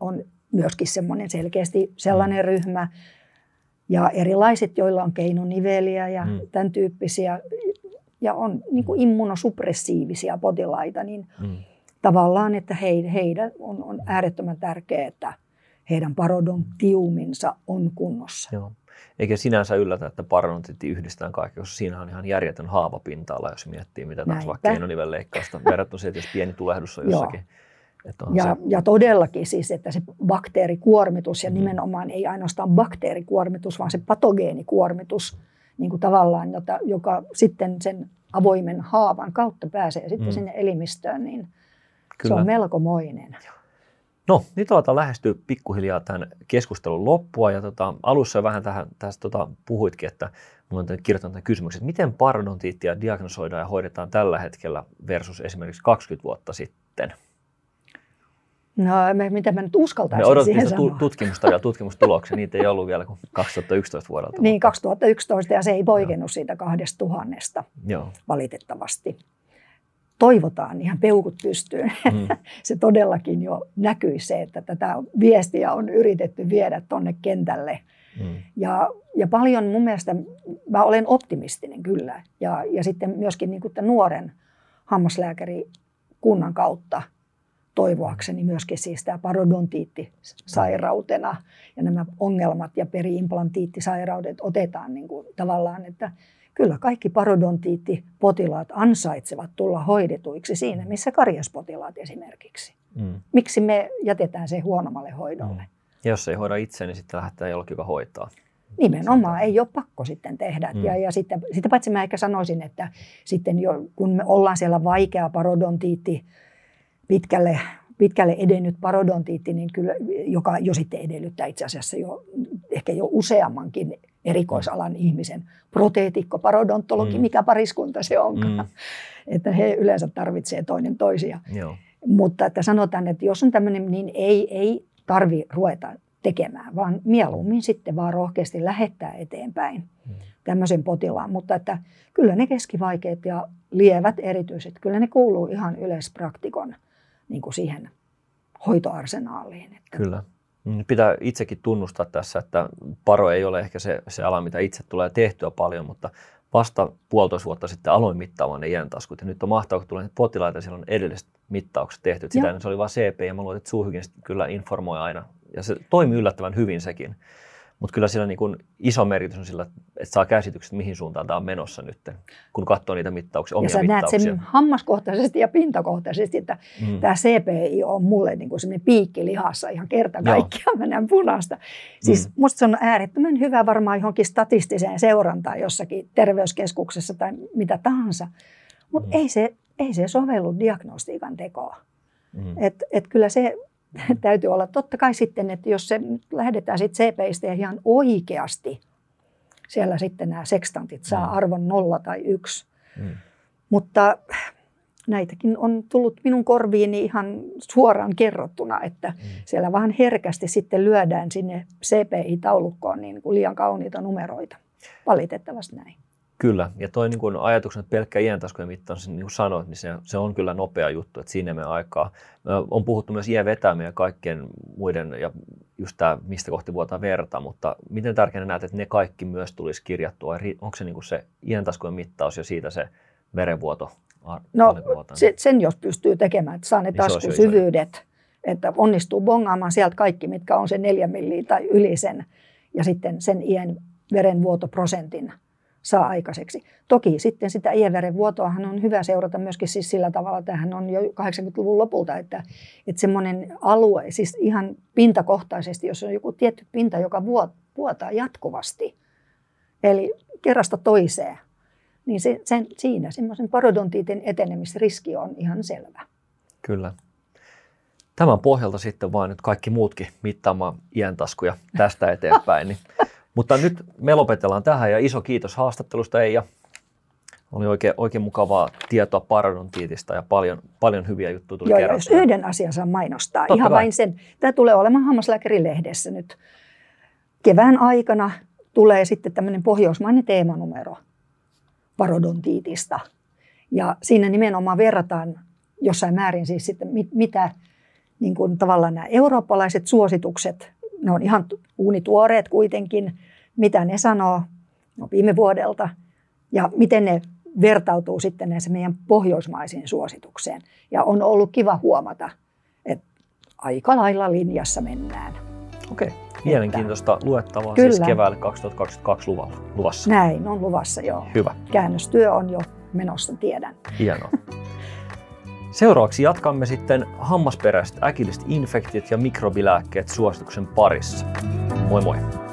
on myöskin semmoinen selkeästi sellainen mm. ryhmä. Ja erilaiset, joilla on keinoniveliä ja mm. tämän tyyppisiä, ja on niin kuin immunosuppressiivisia potilaita, niin mm. tavallaan, että he, heidän on, on äärettömän tärkeää, että heidän parodontiuminsa on kunnossa. Joo. Eikä sinänsä yllätä, että parodontiitti yhdistetään kaikki, koska siinä on ihan järjetön haavapinta-ala, jos miettii, mitä taas vaikka keinonivelleikkausta verrattuna siihen, että jos pieni tulehdus on jossakin. Joo ja, se... ja todellakin siis, että se bakteerikuormitus ja mm. nimenomaan ei ainoastaan bakteerikuormitus, vaan se patogeenikuormitus niin kuin tavallaan, jota, joka sitten sen avoimen haavan kautta pääsee sitten mm. sinne elimistöön, niin Kyllä. se on melkomoinen. No, nyt aletaan lähestyä pikkuhiljaa tämän keskustelun loppua. Ja tota, alussa vähän tähän, tästä tota, puhuitkin, että minulla on kirjoittanut tämän kysymyksen, että miten parodontiittia diagnosoidaan ja hoidetaan tällä hetkellä versus esimerkiksi 20 vuotta sitten? No, me, mitä mä nyt uskaltaisin Me odottiin sitä tutkimusta ja tutkimustuloksia, niitä ei ollut vielä kuin 2011 vuodelta. Niin, 2011 ja se ei poikennut siitä kahdesta tuhannesta Joo. valitettavasti. Toivotaan ihan peukut pystyyn. Mm. *laughs* se todellakin jo näkyi se, että tätä viestiä on yritetty viedä tuonne kentälle. Mm. Ja, ja paljon mun mielestä, mä olen optimistinen kyllä. Ja, ja sitten myöskin niin kuin nuoren hammaslääkäri kunnan kautta – toivoakseni myöskin siis tämä parodontiittisairautena ja nämä ongelmat ja periimplantiittisairaudet otetaan niin kuin tavallaan, että kyllä kaikki parodontiittipotilaat ansaitsevat tulla hoidetuiksi siinä, missä karjaspotilaat esimerkiksi. Mm. Miksi me jätetään se huonommalle hoidolle? Mm. Ja jos ei hoida itse, niin sitten lähdetään jollekin, joka hoitaa. Nimenomaan, ei ole pakko sitten tehdä. Mm. Ja, ja sitten, sitä paitsi mä ehkä sanoisin, että sitten jo, kun me ollaan siellä vaikea parodontiitti pitkälle, pitkälle edennyt parodontiitti, niin kyllä, joka jo sitten edellyttää itse asiassa jo, ehkä jo useammankin erikoisalan ihmisen proteetikko, parodontologi, mm. mikä pariskunta se onkaan. Mm. *laughs* Että he yleensä tarvitsee toinen toisia. Joo. Mutta että sanotaan, että jos on tämmöinen, niin ei, ei tarvi ruveta tekemään, vaan mieluummin sitten vaan rohkeasti lähettää eteenpäin mm. tämmöisen potilaan. Mutta että kyllä ne keskivaikeat ja lievät erityiset, kyllä ne kuuluu ihan yleispraktikon niin kuin siihen hoitoarsenaaliin. Että. Kyllä. Mm, pitää itsekin tunnustaa tässä, että paro ei ole ehkä se, se ala, mitä itse tulee tehtyä paljon, mutta vasta puolitoista vuotta sitten aloin mittaamaan ne iäntaskut. Ja nyt on mahtavaa, kun tulee potilaita, siellä on edelliset mittaukset tehty. Sitä se oli vain CP ja mä luulen, että kyllä informoi aina. Ja se toimii yllättävän hyvin sekin. Mutta kyllä sillä niin kuin iso merkitys on sillä, että saa käsitykset, mihin suuntaan tämä on menossa nyt, kun katsoo niitä mittauksia, omia Ja sä mittauksia. näet sen hammaskohtaisesti ja pintakohtaisesti, että mm. tämä CPI on mulle niin kuin sellainen piikki lihassa ihan kerta kaikkiaan, mä näen punaista. Siis mm. musta se on äärettömän hyvä varmaan johonkin statistiseen seurantaan jossakin terveyskeskuksessa tai mitä tahansa, mutta mm. ei, se, ei se sovellu diagnostiikan tekoa. Mm. Et, et kyllä se *laughs* täytyy olla totta kai sitten, että jos se lähdetään sitten CPistä ja ihan oikeasti siellä sitten nämä sekstantit saa mm. arvon nolla tai yksi. Mm. Mutta näitäkin on tullut minun korviini ihan suoraan kerrottuna, että mm. siellä vähän herkästi sitten lyödään sinne CPI-taulukkoon niin kuin liian kauniita numeroita. Valitettavasti näin. Kyllä, ja toi niin kun ajatuksen, että pelkkä iäntaskujen mittaus, niin kuin sanoit, niin se, se on kyllä nopea juttu, että siinä me aikaa. On puhuttu myös iävetämiä ja kaikkien muiden, ja just tämä, mistä kohti vuotaa verta, mutta miten tärkeänä näet, että ne kaikki myös tulisi kirjattua? Onko se niin kuin se iäntaskujen mittaus ja siitä se verenvuoto? No se, sen jos pystyy tekemään, että saa ne niin taskusyvyydet, että onnistuu bongaamaan sieltä kaikki, mitkä on se neljä milliä tai yli sen, ja sitten sen iän verenvuotoprosentin – saa aikaiseksi. Toki sitten sitä vuotoahan on hyvä seurata myöskin siis sillä tavalla, että hän on jo 80-luvun lopulta, että, että semmoinen alue, siis ihan pintakohtaisesti, jos on joku tietty pinta, joka vuotaa jatkuvasti, eli kerrasta toiseen, niin se, sen, siinä semmoisen parodontiitin etenemisriski on ihan selvä. Kyllä. Tämän pohjalta sitten vaan nyt kaikki muutkin mittaamaan iäntaskuja tästä *laughs* eteenpäin. Niin mutta nyt me lopetellaan tähän ja iso kiitos haastattelusta Eija. Oli oikein, oikein mukavaa tietoa parodontiitista ja paljon, paljon hyviä juttuja tuli Joo, jos yhden asian saa mainostaa, Totta ihan kai. vain sen. Tämä tulee olemaan Hammaslääkärilehdessä nyt. Kevään aikana tulee sitten tämmöinen pohjoismainen teemanumero parodontiitista. Ja siinä nimenomaan verrataan jossain määrin siis sitten, mitä niin kuin tavallaan nämä eurooppalaiset suositukset ne on ihan uunituoreet kuitenkin, mitä ne sanoo no viime vuodelta ja miten ne vertautuu sitten näissä meidän pohjoismaisiin suositukseen. Ja on ollut kiva huomata, että aika lailla linjassa mennään. Okei, mielenkiintoista luettavaa Kyllä. siis keväälle 2022 luvassa. Näin on luvassa, joo. Hyvä. Käännöstyö on jo menossa, tiedän. Hienoa. Seuraavaksi jatkamme sitten hammasperäiset äkilliset infektiot ja mikrobilääkkeet suosituksen parissa. Moi moi!